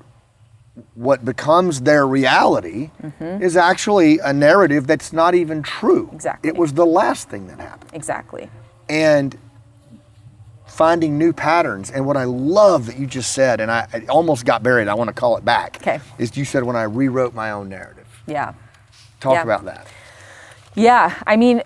what becomes their reality mm-hmm. is actually a narrative that's not even true. Exactly. It was the last thing that happened. Exactly. And finding new patterns. And what I love that you just said, and I it almost got buried, I want to call it back. Okay. Is you said when I rewrote my own narrative. Yeah. Talk Yeah. about that. Yeah, I mean,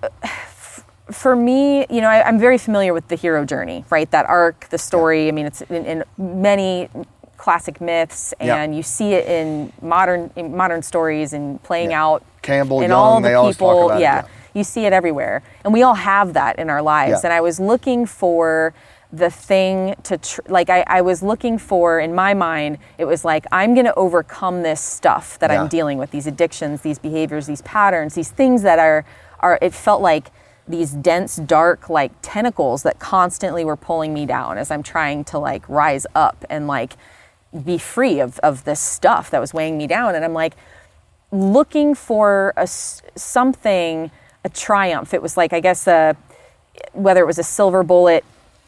for me, you know, I, I'm very familiar with the hero journey, right? That arc, the story. I mean, it's in, in many classic myths, Yeah. and you see it in modern in modern stories and playing Yeah. out Campbell, and Jung, all the they always talk people. about it, yeah, yeah. you see it everywhere, and we all have that in our lives. Yeah. And I was looking for the thing to tr- like I, I was looking for in my mind it was like i'm going to overcome this stuff that Yeah. i'm dealing with these addictions these behaviors these patterns these things that are are it felt like these dense dark like tentacles that constantly were pulling me down as i'm trying to like rise up and like be free of, of this stuff that was weighing me down. And i'm like looking for a something a triumph. It was like i guess a whether it was a silver bullet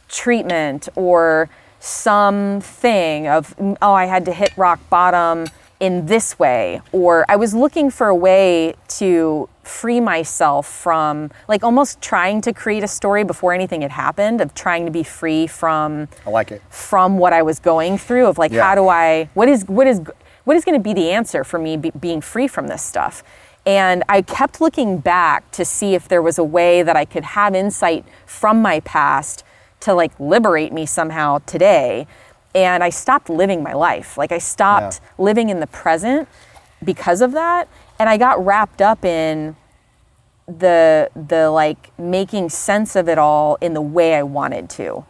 treatment or something of oh i had to hit rock bottom in this way or i was looking for a way to free myself from like almost trying to create a story before anything had happened of trying to be free from I like it. from what I was going through of like Yeah. how do I what is what is what is going to be the answer for me be, being free from this stuff and I kept looking back to see if there was a way that I could have insight from my past to like liberate me somehow today and I stopped living my life like I stopped Yeah. living in the present because of that and I got wrapped up in the the like making sense of it all in the way I wanted to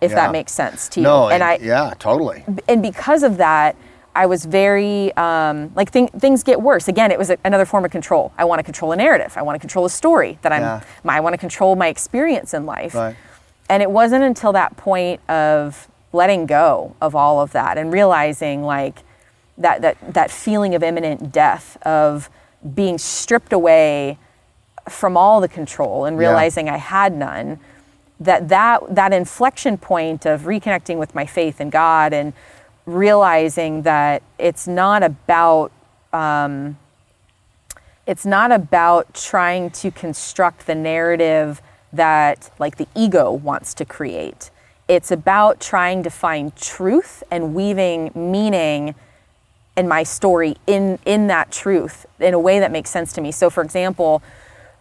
if Yeah. that makes sense to you No, and I yeah, totally. and because of that I was very um, like thing, things get worse. Again, it was a, another form of control. I want to control a narrative. I want to control a story that I'm. Yeah. My, I want to control my experience in life. Right. And it wasn't until that point of letting go of all of that and realizing like that that that feeling of imminent death of being stripped away from all the control and Yeah. realizing I had none that that that inflection point of reconnecting with my faith in God and realizing that it's not about um, it's not about trying to construct the narrative that like the ego wants to create. It's about trying to find truth and weaving meaning in my story in in that truth in a way that makes sense to me. So for example,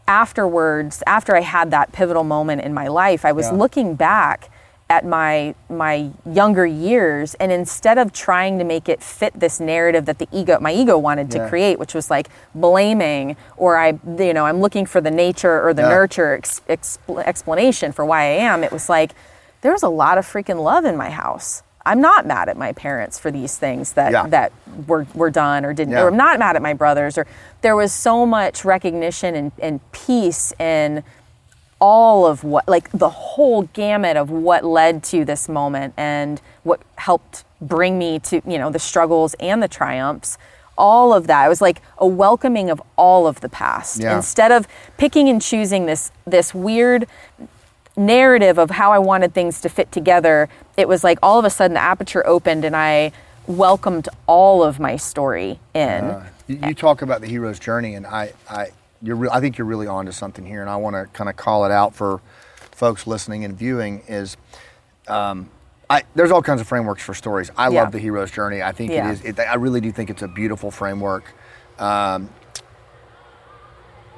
afterwards, after I had that pivotal moment in my life, I was Yeah. looking back at my my younger years and instead of trying to make it fit this narrative that the ego my ego wanted to Yeah. create which was like blaming or I you know I'm looking for the nature or the Yeah. nurture ex, expl- explanation for why I am it was like there's a lot of freaking love in my house I'm not mad at my parents for these things that Yeah. that were were done or didn't Yeah. or I'm not mad at my brothers or there was so much recognition and, and peace in all of what like the whole gamut of what led to this moment and what helped bring me to you know the struggles and the triumphs all of that it was like a welcoming of all of the past Yeah. instead of picking and choosing this this weird narrative of how I wanted things to fit together it was like all of a sudden the aperture opened and I welcomed all of my story in Uh, you, you talk about the hero's journey, and I, I, you're, re- I think you're really onto something here, and I want to kind of call it out for folks listening and viewing. Is um, I, there's all kinds of frameworks for stories. I Yeah. love the hero's journey. I think Yeah. it is. It, I really do think it's a beautiful framework. Um,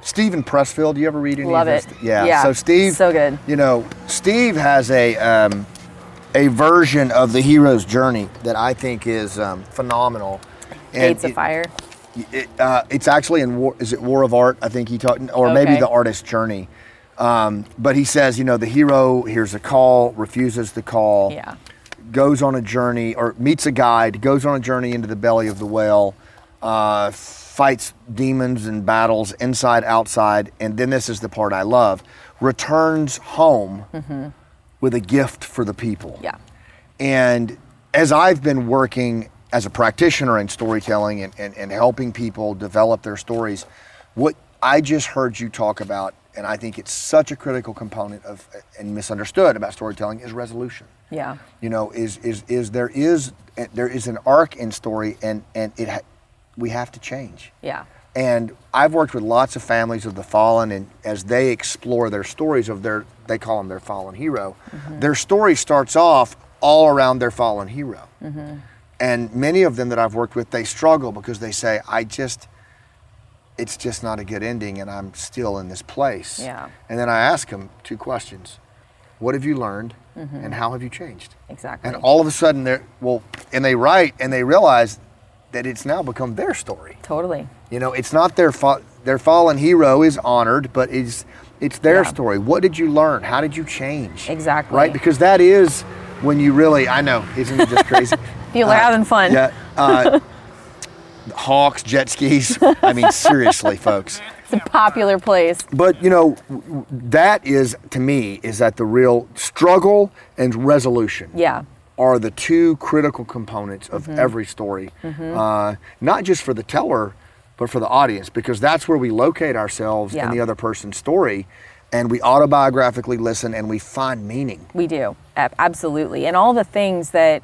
Steven Pressfield, do you ever read any Love of it. his? Yeah. Yeah, So Steve, so good. You know, Steve has a um, a version of the hero's journey that I think is um, phenomenal. And Gates of it- Fire it, uh, it's actually in War, is it War of Art? I think he taught, or maybe the Artist's Journey. Um, but he says, you know, the hero hears a call, refuses the call, yeah goes on a journey, or meets a guide, goes on a journey into the belly of the whale, uh, fights demons and battles inside, outside, and then this is the part I love: returns home with a gift for the people. Mm-hmm. yeah And as I've been working as a practitioner in storytelling and, and, and helping people develop their stories, what I just heard you talk about, and I think it's such a critical component of and misunderstood about storytelling is resolution. yeah You know, is is is there is there is an arc in story, and and it we have to change. yeah And I've worked with lots of families of the fallen, and as they explore their stories of their, they call them their fallen hero, mm-hmm. their story starts off all around their fallen hero. Mm-hmm. And many of them that I've worked with, they struggle because they say, I just, it's just not a good ending, and I'm still in this place. Yeah. And then I ask them two questions what have you learned, mm-hmm. and how have you changed? Exactly. And all of a sudden, they're well, and they write and they realize that it's now become their story. totally. You know, it's not their fa- their fallen hero is honored, but it's it's their Yeah. story. What did you learn? How did you change? Exactly. Right, because that is when you really. I know, isn't it just crazy? People are having fun. Yeah. Uh, hawks, jet skis. I mean, seriously, folks. It's a popular place. But you know, that is to me is that the real struggle and resolution Yeah. Are the two critical components of Mm-hmm. every story, uh, not just for the teller, but for the audience, because that's where we locate ourselves Yeah. in the other person's story, and we autobiographically listen and we find meaning. We do, absolutely, and all the things that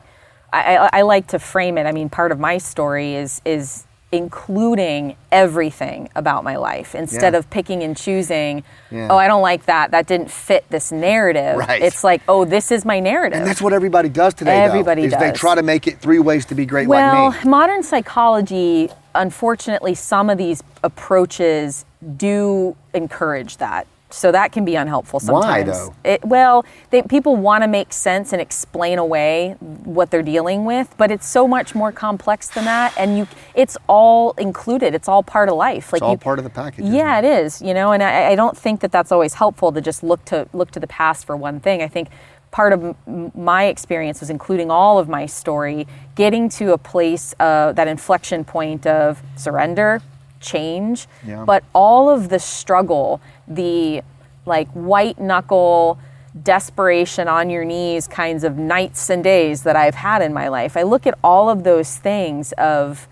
I, I, I like to frame it. I mean, part of my story is is including everything about my life instead Yeah. of picking and choosing. Yeah. Oh, I don't like that. That didn't fit this narrative. Right. It's like, oh, this is my narrative. And that's what everybody does today. though, Everybody is They try to make it three ways to be great well, like me. modern psychology, unfortunately, some of these approaches do encourage that. So that can be unhelpful sometimes. Why, though? It, well, they, people want to make sense and explain away what they're dealing with, but it's so much more complex than that, and you, it's all included. It's all part of life. Like It's all you, part of the package. yeah, it? it is. You know, and I, I don't think that that's always helpful to just look to look to the past for one thing. I think part of m- my experience was including all of my story, getting to a place, uh, that inflection point of surrender, change, Yeah. but all of the struggle, the like white knuckle desperation on your knees kinds of nights and days that I've had in my life. I look at all of those things of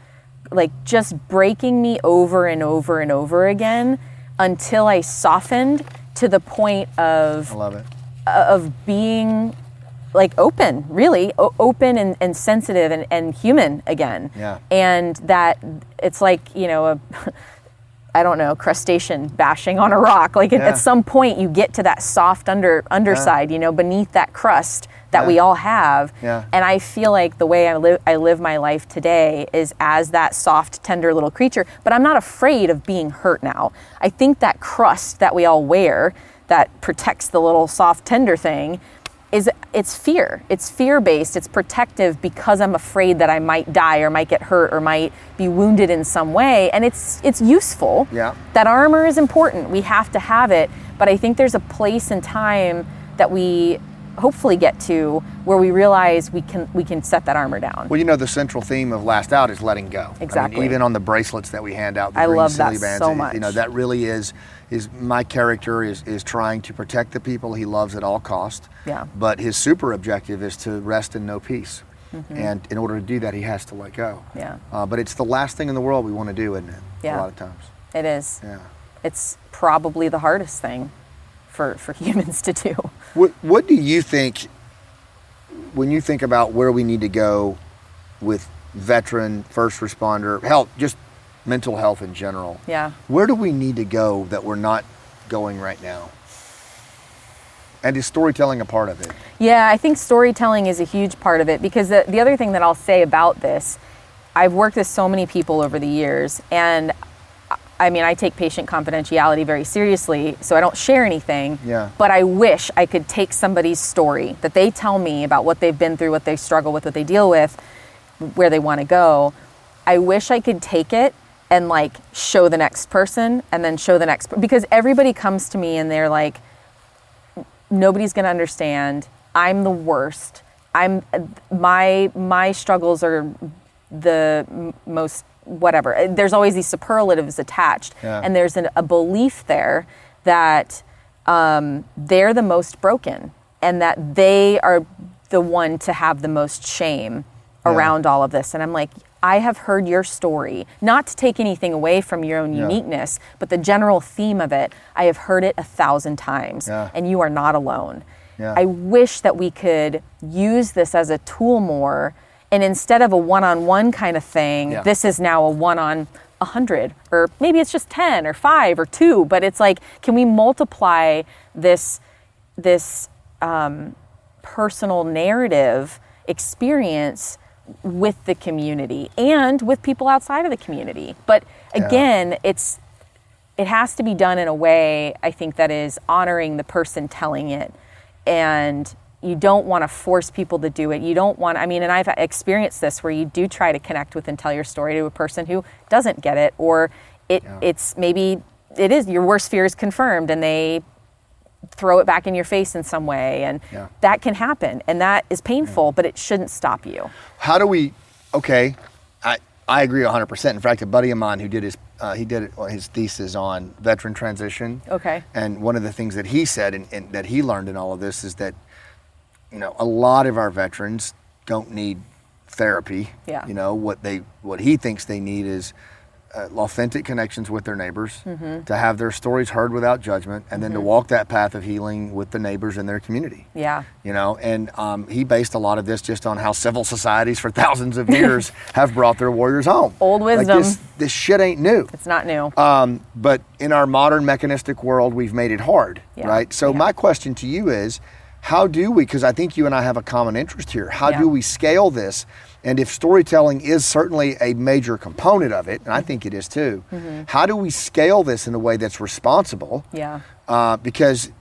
like just breaking me over and over and over again until I softened to the point of I love it. of being like open, really o- open and, and sensitive and, and human again. Yeah. And that it's like, you know, a, I don't know, crustacean bashing on a rock. Like at, Yeah. at some point you get to that soft under underside, you know, beneath that crust that we all have. Yeah. And I feel like the way I live I live my life today is as that soft, tender little creature. But I'm not afraid of being hurt now. I think that crust that we all wear that protects the little soft, tender thing is it's fear. It's fear based. It's protective because I'm afraid that I might die or might get hurt or might be wounded in some way. And it's it's useful. Yeah. That armor is important. We have to have it. But I think there's a place and time that we hopefully get to where we realize we can we can set that armor down. Well, you know, the central theme of Last Out is letting go. I mean, Exactly. even on the bracelets that we hand out, the I green love that bands, so it- You know, that really is is my character is is trying to protect the people he loves at all cost. Yeah. But his super objective is to rest in no peace, and in order to do that, he has to let go. Mm-hmm. Yeah. Uh, but it's the last thing in the world we want to do, isn't it? Yeah. A lot of times. It is. Yeah. It's probably the hardest thing for for humans to do. What What do you think when you think about where we need to go with veteran, first responder, health, just mental health in general? Yeah. Where do we need to go that we're not going right now? And is storytelling a part of it? Yeah, I think storytelling is a huge part of it because the, the other thing that I'll say about this, I've worked with so many people over the years, and I- mean, I take patient confidentiality very seriously, so I don't share anything. Yeah. But I wish I could take somebody's story that they tell me about what they've been through, what they struggle with, what they deal with, where they want to go. I wish I could take it and like show the next person and then show the next because everybody comes to me and they're like nobody's going to understand. I'm the worst. I'm my my struggles are the most whatever. Uh, There's always these superlatives attached, Yeah. and there's an, a belief there that um, they're the most broken, and that they are the one to have the most shame Yeah. around all of this. And I'm like. I have heard your story, not to take anything away from your own Yeah. uniqueness, but the general theme of it. I have heard it a thousand times, and you are not alone. I wish that we could use this as a tool more, and instead of a one-on-one kind of thing, Yeah. this is now a one on a hundred, or maybe it's just ten or five or two. But it's like, can we multiply this this um, personal narrative experience with the community and with people outside of the community? But Yeah. again, it's it has to be done in a way I think that is honoring the person telling it and you don't want to force people to do it. You don't want, I mean, and I've experienced this where you do try to connect with and tell your story to a person who doesn't get it, or it, Yeah. it's maybe, it is your worst fear is confirmed and they throw it back in your face in some way. And Yeah. that can happen. And that is painful, but it shouldn't stop you. How do we? Okay, I I agree 100. percent In fact, a buddy of mine who did his uh, he did his thesis on veteran transition. Okay. And one of the things that he said and, and that he learned in all of this is that you know a lot of our veterans don't need therapy. Yeah. You know what they what he thinks they need is. Uh, authentic connections with their neighbors, Mm-hmm. to have their stories heard without judgment, and then to walk that path of healing with the neighbors in their community Yeah. you know and um, he based a lot of this just on how civil societies for thousands of years have brought their warriors home Old Like, wisdom. this, this shit ain't new It's not new. um, but in our modern mechanistic world we've made it hard Yeah. right so Yeah. my question to you is how do we because i think you and i have a common interest here how Yeah. do we scale this and if storytelling is certainly a major component of it and i think it is too Mm-hmm. how do we scale this in a way that's responsible yeah. uh, because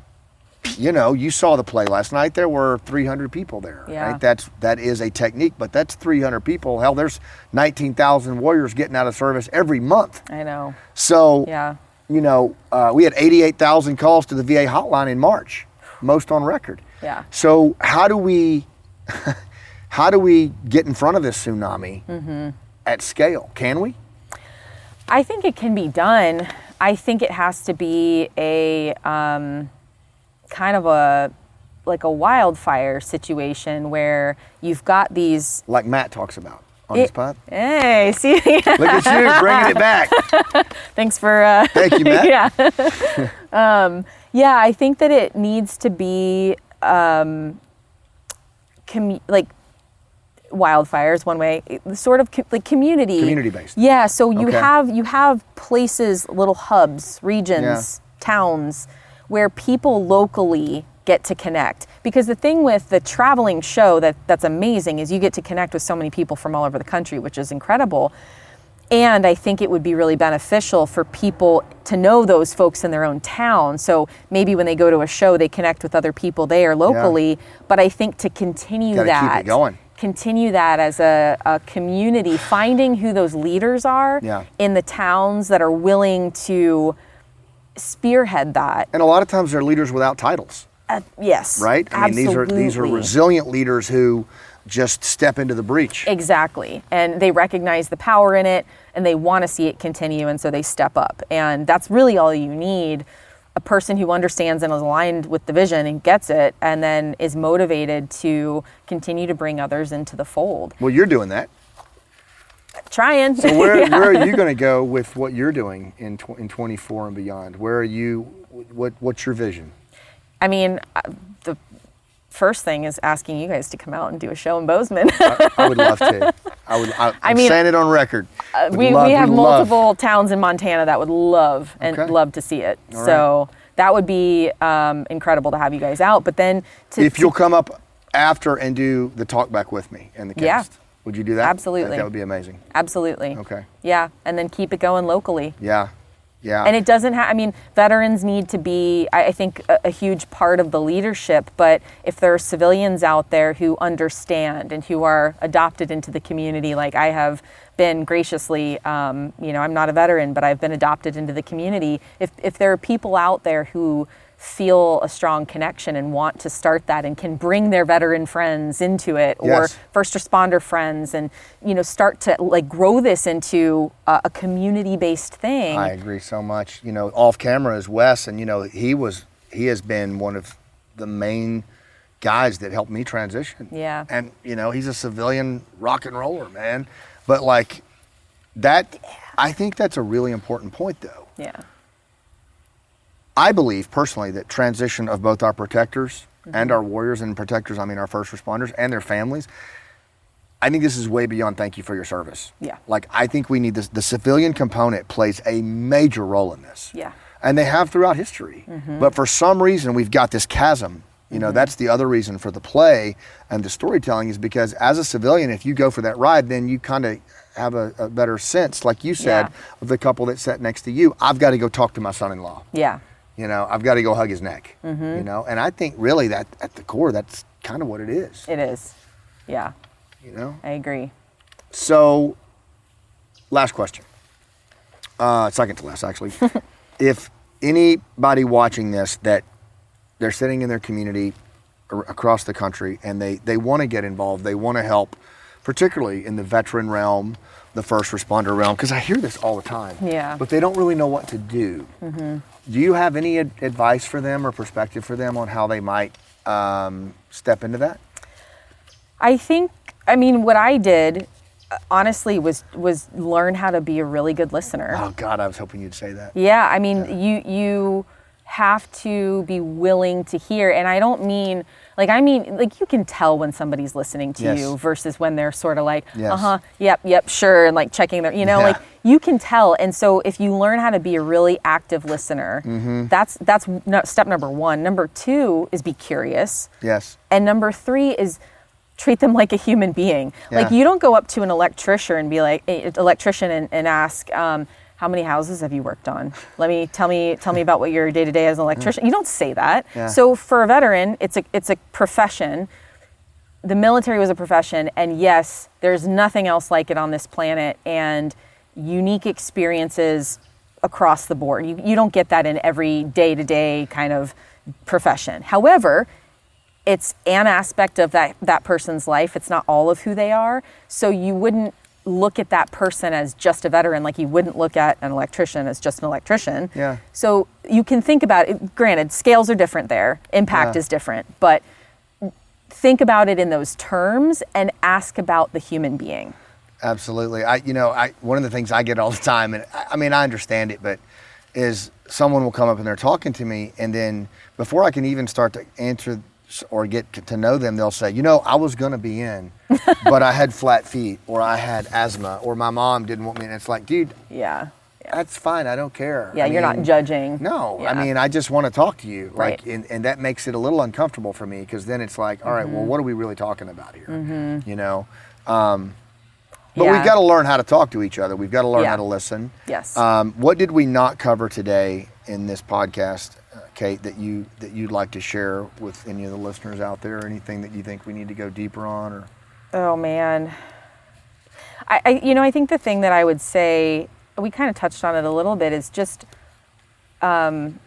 you know you saw the play last night there were 300 people there Yeah. right that's that is a technique but that's 300 people hell there's 19,000 warriors getting out of service every month I know. so Yeah. you know uh, we had 88,000 calls to the VA hotline in March most on record Yeah. so how do we how do we get in front of this tsunami Mm-hmm. at scale can we I think it can be done. I think it has to be a um, kind of a like a wildfire situation where you've got these. like Matt talks about on his It- pod Hey, see, look at you bringing it back thanks for. Uh, thank you Matt yeah. um, yeah, I think that it needs to be um, commu- like wildfires one way sort of co- like community Community-based. yeah so you Okay. have you have places little hubs regions towns where people locally get to connect because the thing with the traveling show that that's amazing is you get to connect with so many people from all over the country which is incredible and I think it would be really beneficial for people to know those folks in their own town. So maybe when they go to a show, they connect with other people there locally. But I think to continue Gotta keep that, it going. continue that as a, a community, finding who those leaders are Yeah. in the towns that are willing to spearhead that. And a lot of times they're leaders without titles, Uh, yes. right? I mean, these are these are resilient leaders who just step into the breach. Exactly. And they recognize the power in it and they want to see it continue. And so they step up. And that's really all you need a person who understands and is aligned with the vision and gets it and then is motivated to continue to bring others into the fold. Well, you're doing that. Trying. So where, where are you going to go with what you're doing in tw- in 24 and beyond? Where are you? What what's your vision? I mean, the first thing is asking you guys to come out and do a show in Bozeman. I, I would love to. I would. I, I'm mean, saying it on record. Would we, love- we have would love- multiple towns in Montana that would love and Okay. love to see it. All so that would be um, incredible to have you guys out. But then to, If you'll come up after and do the talk back with me and the Yeah. cast, would you do that? Absolutely. That, that would be amazing. absolutely, Okay. yeah, and then keep it going locally. Yeah. Yeah. And it doesn't have, I mean, veterans need to be, I, I think, a, a huge part of the leadership. But if there are civilians out there who understand and who are adopted into the community, like I have been graciously, um, you know, I'm not a veteran, but I've been adopted into the community. If, if there are people out there who feel a strong connection and want to start that and can bring their veteran friends into it or Yes. first responder friends and you know start to like grow this into a, a community based thing I agree so much. You know, off camera is Wes, and you know he was he has been one of the main guys that helped me transition. Yeah. And you know he's a civilian rock and roller man, but like that, I think that's a really important point though. Yeah. I believe personally that transition of both our protectors Mm-hmm. and our warriors and protectors, I mean our first responders and their families. I think this is way beyond thank you for your service. Yeah. Like I think we need this the civilian component plays a major role in this. Yeah. And they have throughout history. But for some reason we've got this chasm. You know, that's the other reason for the play and the storytelling is because as a civilian, if you go for that ride, then you kind of have a, a better sense, like you said, Yeah. of the couple that sat next to you. I've got to go talk to my son-in-law Yeah. You know, I've got to go hug his neck. You know, and I think really that at the core, that's kind of what it is. It is. Yeah, You know. I agree. So, last question. Uh, second to last, actually. if anybody watching this that they're sitting in their community across the country and they, they want to get involved, they want to help, particularly in the veteran realm, the first responder realm, because I hear this all the time. Yeah. But they don't really know what to do. Do you have any ad- advice for them or perspective for them on how they might um, step into that? I think I mean what I did uh, honestly was was learn how to be a really good listener. Oh God, I was hoping you'd say that. Yeah, I mean you you have to be willing to hear and I don't mean like I mean like you can tell when somebody's listening to Yes. you versus when they're sort of like Yes. uh-huh yep yep sure and like checking their you know Yeah. like you can tell and so if you learn how to be a really active listener Mm-hmm. that's that's step number 1 number 2 is be curious Yes. and number three is treat them like a human being. Like you don't go up to an electrician and be like, electrician and, and ask, um, how many houses have you worked on? Let me tell me tell me about what your day to day as an electrician. You don't say that. Yeah. So for a veteran, it's a it's a profession. The military was a profession, and yes, there's nothing else like it on this planet, and unique experiences across the board. You, you don't get that in every day to day kind of profession. However, it's an aspect of that that person's life it's not all of who they are so you wouldn't look at that person as just a veteran like you wouldn't look at an electrician as just an electrician Yeah. so you can think about it granted scales are different there impact Yeah. is different but think about it in those terms and ask about the human being Absolutely. I, you know, I one of the things I get all the time, and I, I mean, I understand it, but is someone will come up and they're talking to me, and then before I can even start to answer or get to know them, they'll say, you know, I was going to be in, but I had flat feet, or I had asthma, or my mom didn't want me. And it's like, dude, yeah yeah, that's fine. I don't care. yeah I you're not judging No, Yeah. I mean, I just want to talk to you. Right. Like, and, and that makes it a little uncomfortable for me because then it's like, all right, Mm-hmm. well, what are we really talking about here? You know? Um, but Yeah. we've got to learn how to talk to each other. We've got to learn how to listen. Yes. Um, what did we not cover today in this podcast, Kate, that you that you'd like to share with any of the listeners out there? Anything that you think we need to go deeper on, or Oh man. I, I you know, I think the thing that I would say, we kind of touched on it a little bit, is just um,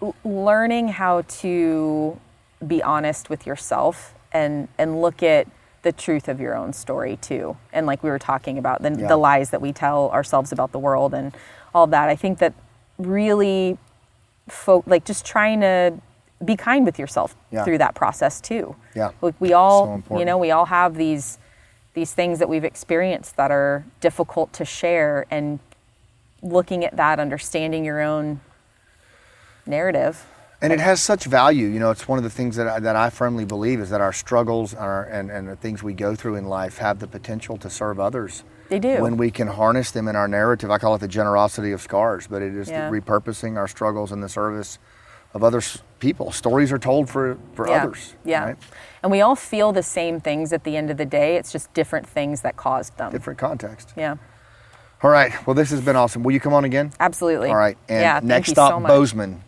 l- learning how to be honest with yourself and and look at the truth of your own story too. And like we were talking about, the, Yeah. the lies that we tell ourselves about the world and all that. I think that really, fo- like just trying to be kind with yourself Yeah. through that process too. Yeah. Like we all, So you know, we all have these these things that we've experienced that are difficult to share and looking at that understanding your own narrative and it has such value. You know, it's one of the things that I, that I firmly believe is that our struggles our, and and the things we go through in life have the potential to serve others. They do. When we can harness them in our narrative, I call it the generosity of scars, but it is Yeah. the repurposing our struggles in the service of other people. Stories are told for for yeah. others. yeah right? and we all feel the same things at the end of the day it's just different things that caused them Different context. yeah All right. Well, this has been awesome. Will you come on again? absolutely All right. And yeah, next stop, so. Bozeman.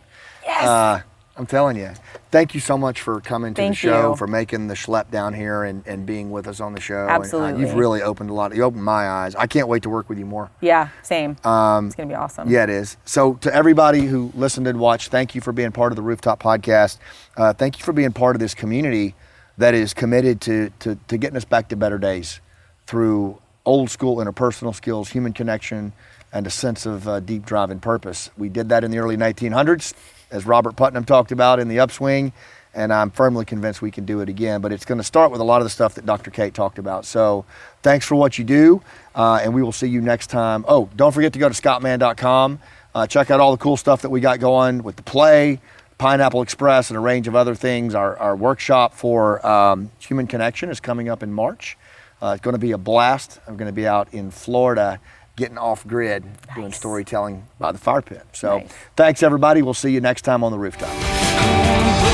yes Uh, I'm telling you. Thank you so much for coming to the show, you. for making the schlep down here and, and being with us on the show. And, uh, Absolutely. you've really opened a lot. You opened my eyes. I can't wait to work with you more. yeah same it's gonna be awesome Um, Yeah, it is. So, to everybody who listened and watched, thank you for being part of the Rooftop Podcast. Uh, thank you for being part of this community that is committed to, to, to getting us back to better days through old school interpersonal skills, human connection, and a sense of uh, deep drive and purpose. We did that in the early 1900s, as Robert Putnam talked about in the upswing, and I'm firmly convinced we can do it again. But it's going to start with a lot of the stuff that Dr. Kate talked about. So, thanks for what you do, uh, and we will see you next time. Oh, don't forget to go to scottmann.com. Uh, check out all the cool stuff that we got going with the play, Pineapple Express, and a range of other things. Our, our workshop for um, Human Connection is coming up in March. Uh, it's going to be a blast. I'm going to be out in Florida getting off grid doing storytelling by the fire pit. So Nice. thanks, everybody. We'll see you next time on the rooftop.